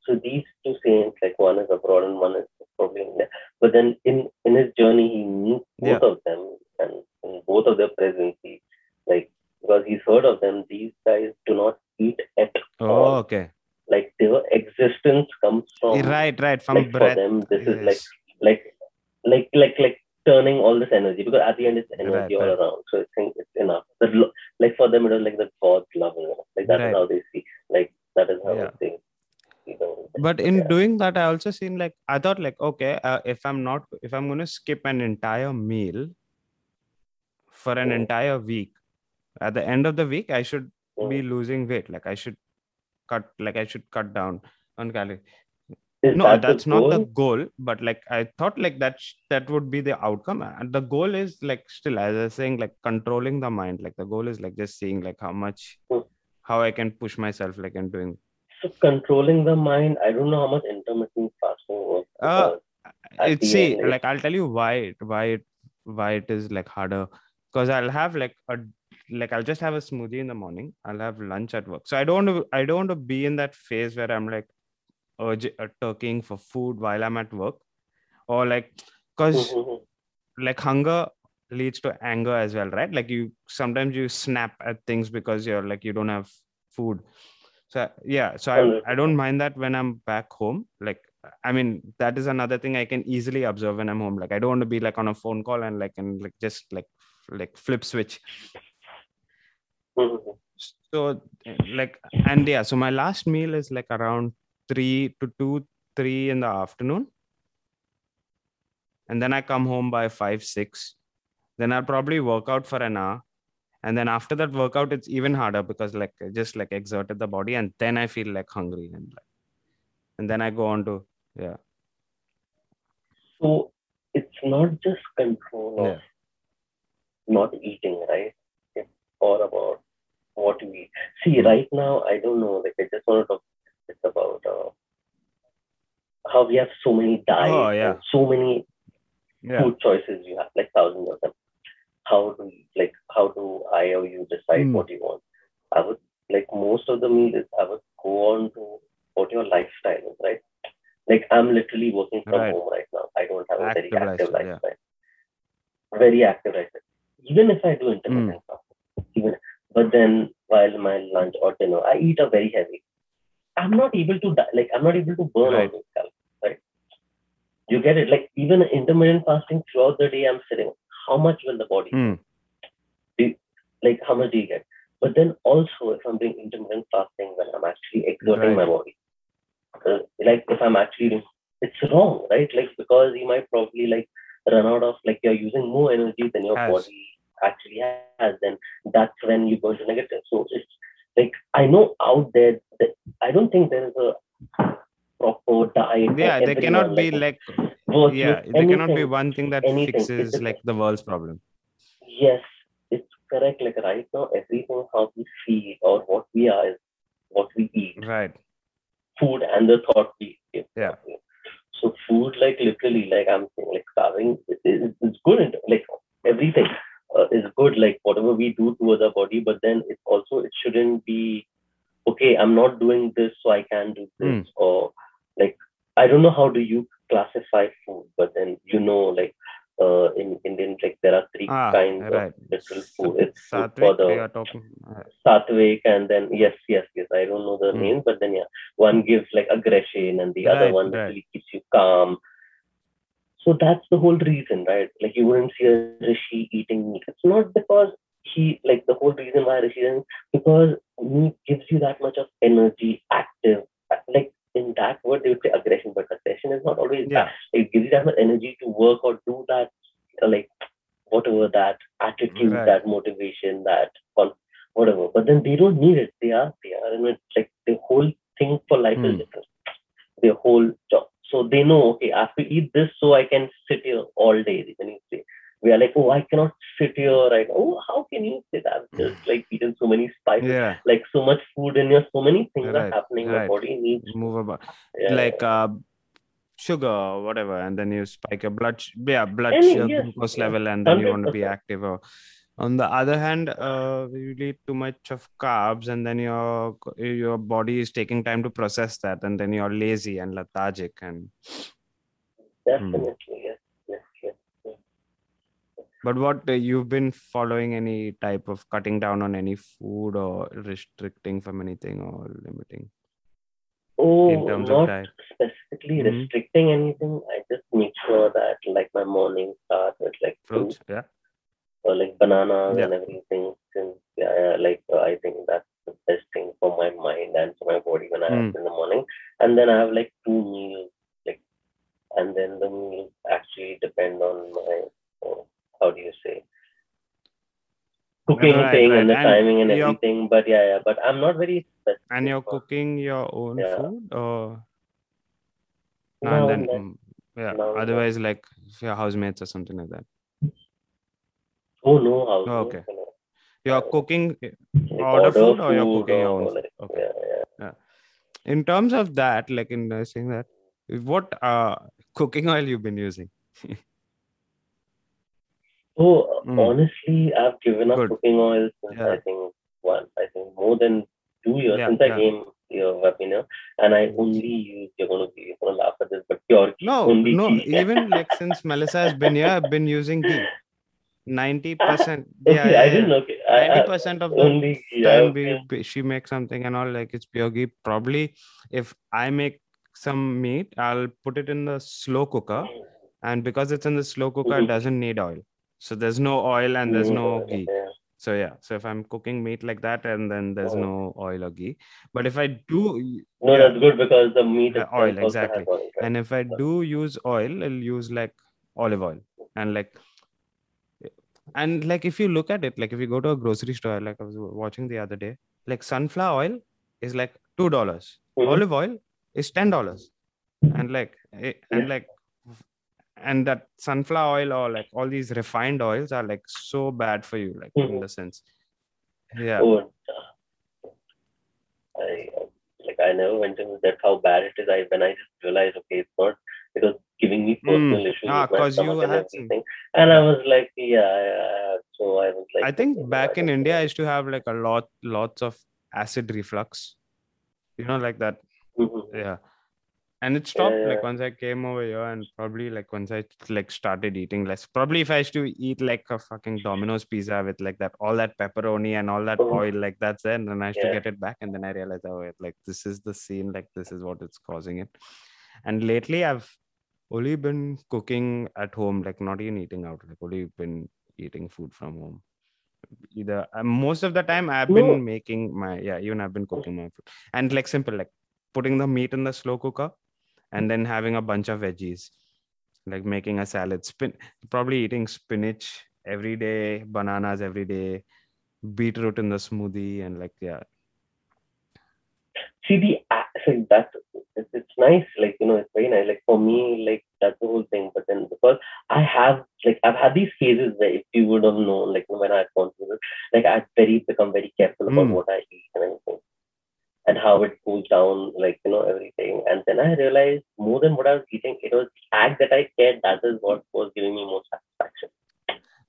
So these two saints, like one is abroad and one is probably in India. But then in in his journey, he meets both Yeah. of them, and in both of their presence, he like because he's heard of them. These guys do not eat at oh all. okay Like their existence comes from right right from like for them this is like like like like like turning all this energy because at the end it's energy Right, all right. around so i think it's enough the, like for them it was like the god's love you know? like that is Right. how they see like that is how Yeah. they see them but in yeah. doing that i also seen like i thought like okay uh, if i'm not if i'm going to skip an entire meal for an Mm. entire week at the end of the week i should Mm. be losing weight like i should cut like i should cut down on calories Is no that the that's not the goal? but like i thought like that sh- that would be the outcome and the goal is like still as i was saying like controlling the mind like the goal is like just seeing like how much Hmm. how i can push myself like and doing so controlling the mind i don't know how much intermittent fasting works Uh, it's see end, like i'll tell you why it why it why it is like harder because i'll have like a like i'll just have a smoothie in the morning i'll have lunch at work so i don't i don't want to be in that phase where i'm like urge uh, turkeying for food while i'm at work. Or like because Mhm. like hunger leads to anger as well right? Like you sometimes you snap at things because you're like you don't have food. So yeah so i, I don't mind that when i'm back home. Like i mean that is another thing i can easily observe when i'm home. Like i don't want to be like on a phone call and like and like just like like flip switch. Mhm. so like and yeah so my last meal is like around 3 to 2 3 in the afternoon and then i come home by 5 6 then i'll probably work out for an hour and then after that workout it's even harder because like I just like exerted the body and then i feel like hungry and like and then i go on to yeah So it's not just control of not eating, right? It's all about what we eat. See, right now, I don't know. Like, I just want to talk about uh, how we have so many diets, Oh, yeah. so many yeah food choices you have, like thousands of them. How do you, like how do I or you decide Hmm. what you want? I would like most of the meal is I would go on to what your lifestyle is, right? Like I'm literally working from Right. home right now. I don't have a very Active active lifestyle, yeah. Very active lifestyle. Even if I do intermittent Hmm. fasting, even but then while my lunch or dinner, I eat a very heavy. I'm not able to di- like I'm not able to burn all those calories, right? You get it? Like even intermittent fasting throughout the day, I'm sitting. How much will the body? Hmm. Like how much do you get? But then also, if I'm doing intermittent fasting when I'm actually exerting my body, uh, like if I'm actually it's wrong, right? Like because you might probably like run out of like you're using more energy than your Has. body actually has, then that's when you go into negative. So it's like I know out there that I don't think there is a proper diet. yeah there cannot be like versus yeah there cannot be one thing that anything. Fixes just- like the world's problem Yes, it's correct. Like right now, everything how we feel or what we are is what we eat. right Food and the thought we give. Yeah. So food, like literally, like I'm saying, like starving is, is, good. Like everything uh, is good. Like whatever we do to other body, but then it's also it shouldn't be okay. I'm not doing this, so I can do this, Mm. or like I don't know how do you classify food, but then you know, like uh, in Indian, like there are three ah kinds right of literal food. It's food Sattvic, for the talking uh, Sattvic, and then yes, yes, yes. I don't know the Hmm. names, but then yeah, one gives like aggression, and the other one right. literally keeps you calm. So that's the whole reason, right? Like you wouldn't see a rishi eating meat. It's not because he like the whole reason why rishi is because meat gives you that much of energy, active. Like in that word, they would say aggression, but aggression is not always yeah it gives you that much energy to work or do that, like whatever that attitude, Right. that motivation, that whatever. But then they don't need it. They are they are in it. Like the whole thing for life Hmm. is different. Their whole job. So they know, okay, I have to eat this so I can sit here all day. You say we are like, oh, I cannot sit here right. Oh, how can you sit? I've just like eaten so many spices, yeah like so much food in here, so many things are Right, happening. My body needs move about yeah, like uh sugar or whatever and then you spike your blood yeah blood sugar yes, glucose yeah, level and then you want to be active or on the other hand uh you eat too much of carbs and then your your body is taking time to process that and then you're lazy and lethargic and (clears throat) definitely yes, yes, yes. yes. but what uh, you've been following any type of cutting down on any food or restricting from anything or limiting Oh, in terms of not diet specifically Mhm. restricting anything. I just make sure that like my morning start with like fruit fruits yeah like bananas Yeah. and everything. Since yeah, yeah, like uh, I think that's the best thing for my mind and for my body when I have Mm. in the morning. And then I have like two meals, like, and then the meals actually depend on my uh, how do you say cooking Right, thing right. and the And timing and everything. But yeah, yeah. But I'm not very specific. and you're for- cooking your own Yeah. food or Now and then mm, yeah then. otherwise like your housemates or something like that Oh no, how Oh, okay. you're cooking eh, like order food or you're cooking your own like. Okay. yeah, yeah. in terms of that like in uh, saying that what uh cooking oil you've been using (laughs) So Mm. honestly, I've given up Good. cooking oil since Yeah. I think one, I think more than two years Yeah, since I yeah. came your webinar, and I only use. You're gonna be you're gonna laugh at this, but pure no only no even like since melissa has been here i've been using ghee (laughs) 90 percent (laughs) Okay, yeah, I didn't yeah. know. Okay, I, I, 90 percent of the only yeah, time we, okay. we- she makes something and all like it's pure ghee probably if i make some meat i'll put it in the slow cooker and because it's in the slow cooker it Mhm. doesn't need oil so there's no oil and there's no Mm, ghee yeah. so yeah so if i'm cooking meat like that and then there's Oh. no oil or ghee but if i do No, yeah, that's good because the meat Uh, oil, exactly. oil, right? and if i do use oil i'll use like olive oil and like and like if you look at it like if you go to a grocery store like i was watching the other day like sunflower oil is like two dollars Mhm. olive oil is ten dollars and like eh, and Yeah. like and that sunflower oil or like all these refined oils are like so bad for you like in Mhm. the sense yeah Oh, uh, I like I never went into that how bad it is. I when I just realized okay, it's not it was giving me personal issues Ah, 'cause you and and I was like, yeah, yeah. So I was like, i think back I in india i used to have like a lot lots of acid reflux. You know like that. Mhm. yeah. And it stopped yeah. like once i came over here and probably like once i like started eating less. Probably if i used to eat like a fucking domino's pizza with like that all that pepperoni and all that Oh. oil like that's there. And then i used to get it back. And then i realized oh wait, like this is the scene like this is what it's causing it. And lately i've only been cooking at home like not even eating out like only been eating food from home. Either uh, most of the time i've No. been making my yeah even i've been cooking my food. And like simple like putting the meat in the slow cooker and then having a bunch of veggies like making a salad spin probably eating spinach every day bananas every day beetroot in the smoothie and like yeah. See the a- so that's it's, it's nice like you know it's very nice. Like for me like that's the whole thing. But then because i have like i've had these cases where if you would have known like when i've gone through this like i've very become very careful about Mm. what i eat and everything. And how it cools down like you know everything. And then i realized more than what i was eating it was the fact that i cared. That is what was giving me more satisfaction.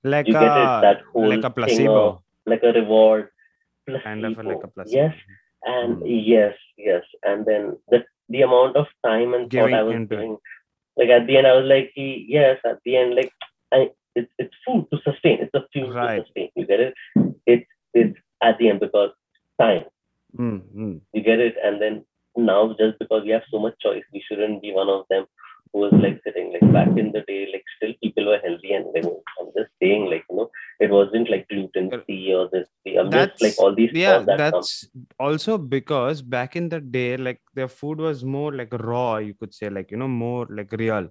Like you get it a that whole like a placebo of like a reward. Kind of a, like a placebo. placebo. Yes. And Mm. yes, yes, and then the the amount of time and thought I was into it. like at the end, I was like, yes, at the end, like I, it's it's food to sustain. It's a fuel Right. to sustain. You get it? It's it's at the end because time. Mm, mm. You get it? And then now, just because we have so much choice, we shouldn't be one of them was like sitting like back in the day, like still people were healthy and living. I'm just saying, like you know, it wasn't like gluten free or this. I'm just like all these yeah that come. that's also because back in the day like their food was more like raw you could say like you know more like real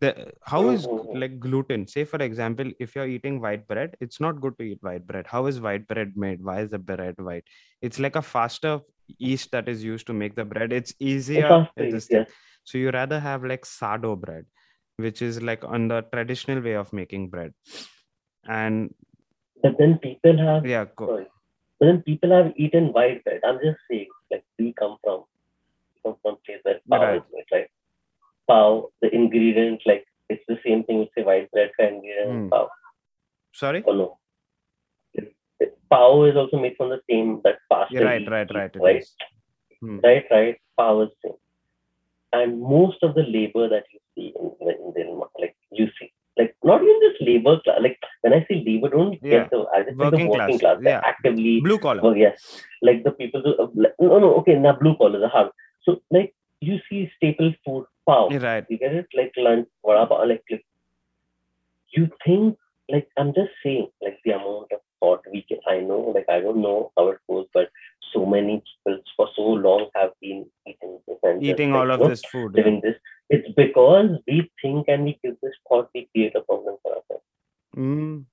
the how is Mhm. like gluten say for example if you're eating white bread it's not good to eat white bread how is white bread made why is the bread white it's like a faster yeast that is used to make the bread it's easier fast in paced, yes. So you rather have like sourdough bread which is like on the traditional way of making bread and But then people have yeah go, sorry. But then people have eaten white bread. I'm just saying, like we come from come from place where pao Right. is made, right? Pao, the ingredient, like it's the same thing with say white bread ingredient Hmm. is pao. sorry Or no. It- it- Pao is also made from the same that pasta. Yeah, right, yeast, right, right. right? Hmm. Right, right. Pao is same. And most of the labor that you see in, in Denmark, like you see, like not even just labor class, like when I say labor, don't Yeah, get the I just like the working working class, class, yeah. actively Blue collar. well, yes, like the people who, uh, no, no, okay, now blue collar, the hard. So, like, you see staple food. Yeah, right. You get it? Like lunch, vada pav, like, you think, like, I'm just saying, like, the amount of thought we can, I know, like, I don't know how it goes, but so many people for so long have been eating this and Eating like, all you of this food. yeah. This. It's because we think and we give this thought, we create a problem for ourselves. Mm,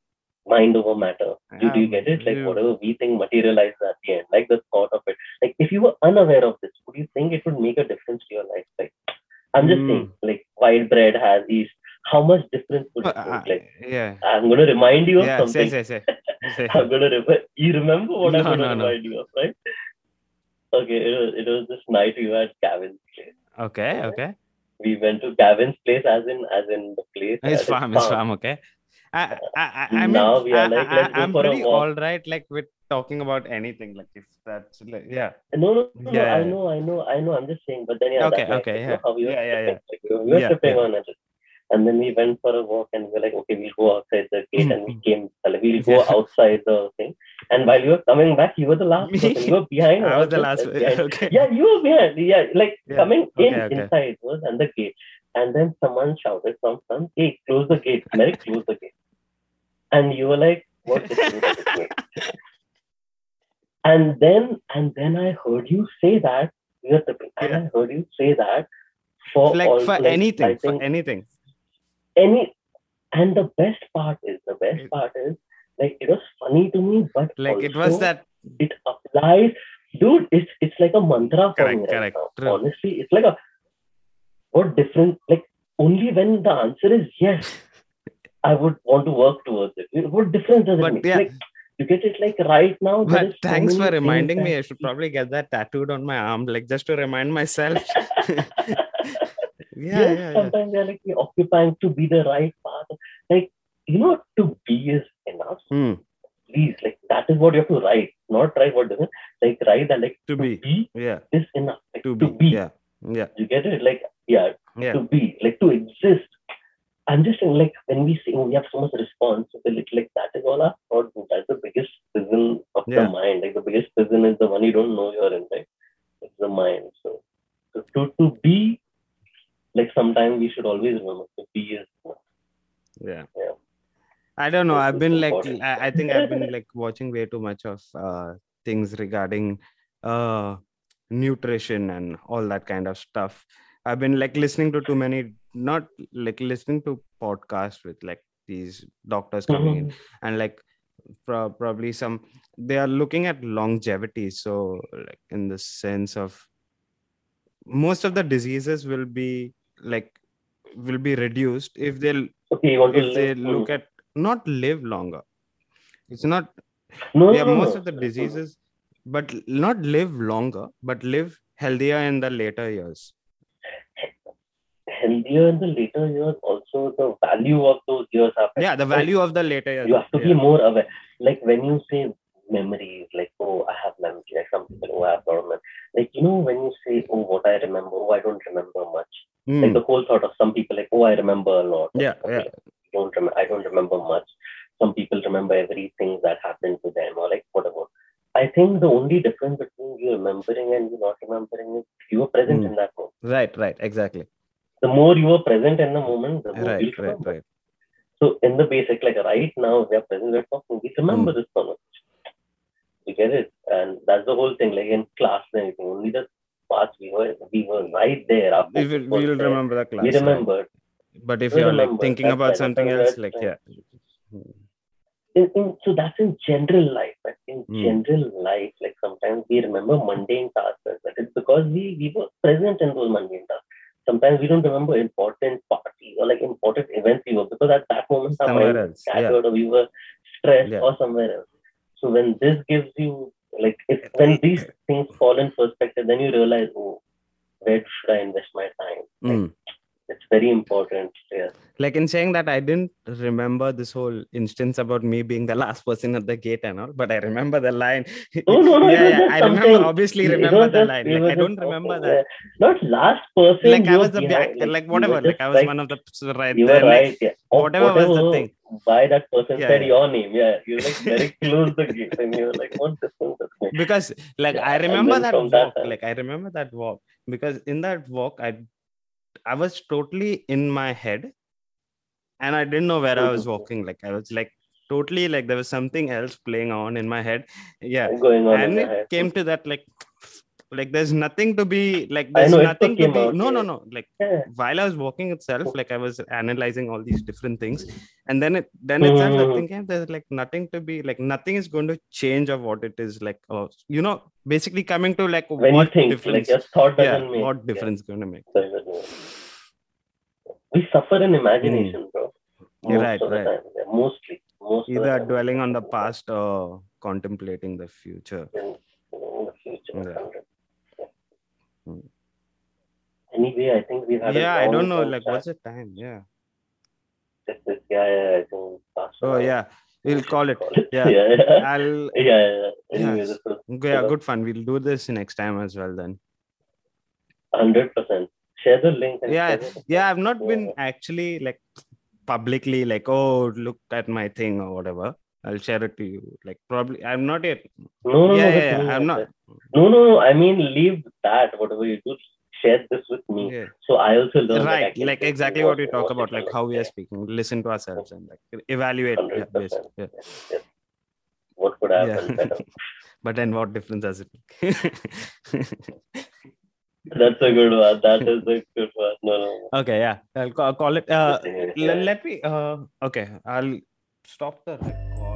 Mind over matter. You do you get it? Like yeah. whatever we think materializes at the end, like the thought of it. Like if you were unaware of this, would you think it would make a difference to your life? Like I'm just Mm. saying, like white bread has yeast. How much difference would it Uh, make? Like yeah. I'm gonna remind you of Yeah. Something. say, say. say. (laughs) I'm gonna remember. You remember what I'm No, gonna no, no. remind you of, right? Okay, it was it was this night we were at Gavin's place. Okay, okay. We went to Gavin's place, as in as in the place. his farm, it's farm, okay. I, I, I, I mean, Now we are I, like, I, go I'm pretty all right, like with talking about anything, like if that's, like, yeah. No, no, no, Yeah, I know, I know, I know. I'm just saying, but then yeah, Okay, okay, like, you know yeah. how we were Yeah, yeah, like, we were, Yeah, tripping yeah. on it, And then we went for a walk and we were like, okay, we'll go outside the gate. And we Mhm. came, we'll go (laughs) outside the thing. And while you were coming back, you were the last person. You were behind. (laughs) I was the last. (laughs) behind. Okay. Yeah, you were behind. Yeah, like Yeah. coming in Okay, okay. inside was and the gate. And then someone shouted from some, hey, close the gate. Meyrick, close the gate. And you were like, what is the? And then and then I heard you say that. You are. And Yeah. I heard you say that for Like all, for like, anything, I for anything. Any and the best part is the best part is like it was funny to me, but Like it was that. it applies. Dude, it's it's like a mantra for Correct, me right correct, now. true. Honestly, it's like a what different like only when the answer is yes, I would want to work towards it. What difference does it make? yeah. Like you get it like right now. But is so thanks for reminding me. I should probably get that tattooed on my arm, like just to remind myself. (laughs) (laughs) yeah, yes, yeah, yeah. sometimes they're like occupying to be the right path. Like you know, to be is enough. Hmm, Please, like that is what you have to write, not write what doesn't. Like write that like to be. be Yeah, is enough. Like, to to be. be. Yeah, yeah, You get it? Like yeah, yeah. to be, like to exist. I'm just saying, like when we say oh, we have so much responsibility, like that is all our thought. That's the biggest prison of Yeah. the mind. Like the biggest prison is the one you don't know you're in, right? It's the mind. So, so to to be, like sometimes we should always remember to be is yeah. Yeah. i don't know. This i've is been like. I, I think i've been like (laughs) watching way too much of uh things regarding uh nutrition and all that kind of stuff. I've been like listening to too many not like listening to podcasts with like these doctors coming in and like pro- probably some they are looking at longevity. So like in the sense of most of the diseases will be like will be reduced if they'll okay. You want to if they live- look at not live longer it's not no, yeah no, most no. of the diseases but not live longer but live healthier in the later years healthier in the later years. Also, the value of those years have yeah the value of the later years you have to be more aware. Like when you say memories, like, oh, I have memories. like some people, oh, I have memory. Like, you know, when you say, oh, what I remember, oh, I don't remember much. Hmm. Like the whole thought of some people, like, oh, I remember a lot. yeah Okay, yeah Don't remember, I don't remember much. Some people remember everything that happened to them or like whatever. I think the only difference between you remembering and you not remembering is you were present Hmm. in that moment. right right exactly The more you were present in the moment, the more right you'll right remember. right So in the basic, like right now, we are present, we're talking, we remember Hmm. this conversation. Get it? And that's the whole thing, like in class and everything. Only the parts we were we were right there. We will, we will there. remember the class We right? remembered. but if We you're like thinking about something else like yeah In, in, so that's in general life. But in Hmm. general life, like sometimes we remember mundane tasks. as well. It's because we, we were present in those mundane tasks. Sometimes we don't remember important parties or like important events we were because at that moment somewhere else yeah or we were stressed Yeah. or somewhere else. So when this gives you like if when these things fall in perspective, then you realize, oh, where should I invest my time? Like, Mm. It's very important. Yeah. like in saying that i didn't remember this whole instance about me being the last person at the gate and all but i remember the line No, no, no. (laughs) yeah, yeah i remember obviously remember the just- line like i don't remember that. Not last person. like i was the back like you whatever like i was like- one of the right You there were like, right. Yeah. Or whatever was the thing. Why that person Yeah, said yeah. your name? Yeah. You like very (laughs) close the gate, and you were like, what does it make? because like i remember that from that walk like i remember that walk because in that walk i i was totally in my head and i didn't know where i was Mhm. walking. Like i was like totally like there was something else playing on in my head. Yeah. And it came to that like like there's nothing to be like there's know, nothing to be out, no no no like Yeah. while i was walking itself like i was analyzing all these different things and then it then itself i Mhm. think yeah, there's like nothing to be like nothing is going to change of what it is like you know basically coming to like When what think, like difference your thought yeah doesn't make. what yeah, difference going to make. We suffer in imagination, bro. Most right, of the right. time. Yeah, mostly. Most either dwelling on the past or contemplating the future in, in the future. Yeah. Anyway, I think we've had. a yeah i don't know like chat. what's the time yeah This, this, yeah, yeah, I think. oh yeah we'll (laughs) call it Call it. Yeah. yeah, yeah. (laughs) i'll yeah, yeah, yeah. Anyway, this was yeah good fun we'll do this next time as well then hundred percent. share the link. And Yeah, yeah i've not been actually like publicly like oh look at my thing or whatever i'll share it to you like probably i'm not yet No, no, yeah no, yeah, yeah i'm not. No, no, no. I mean, leave that. Whatever you do, share this with me. yeah So I also learn. that I right like exactly what we talk about like how we are speaking listen to ourselves and like evaluate yeah, yeah. Yes, yes. What could have Yeah. better? (laughs) but then what difference does it make (laughs) That's a good one. That (laughs) is a good one. No, no. no. okay yeah i'll call, it uh Good thing is, le- yeah. let me uh okay i'll stop the record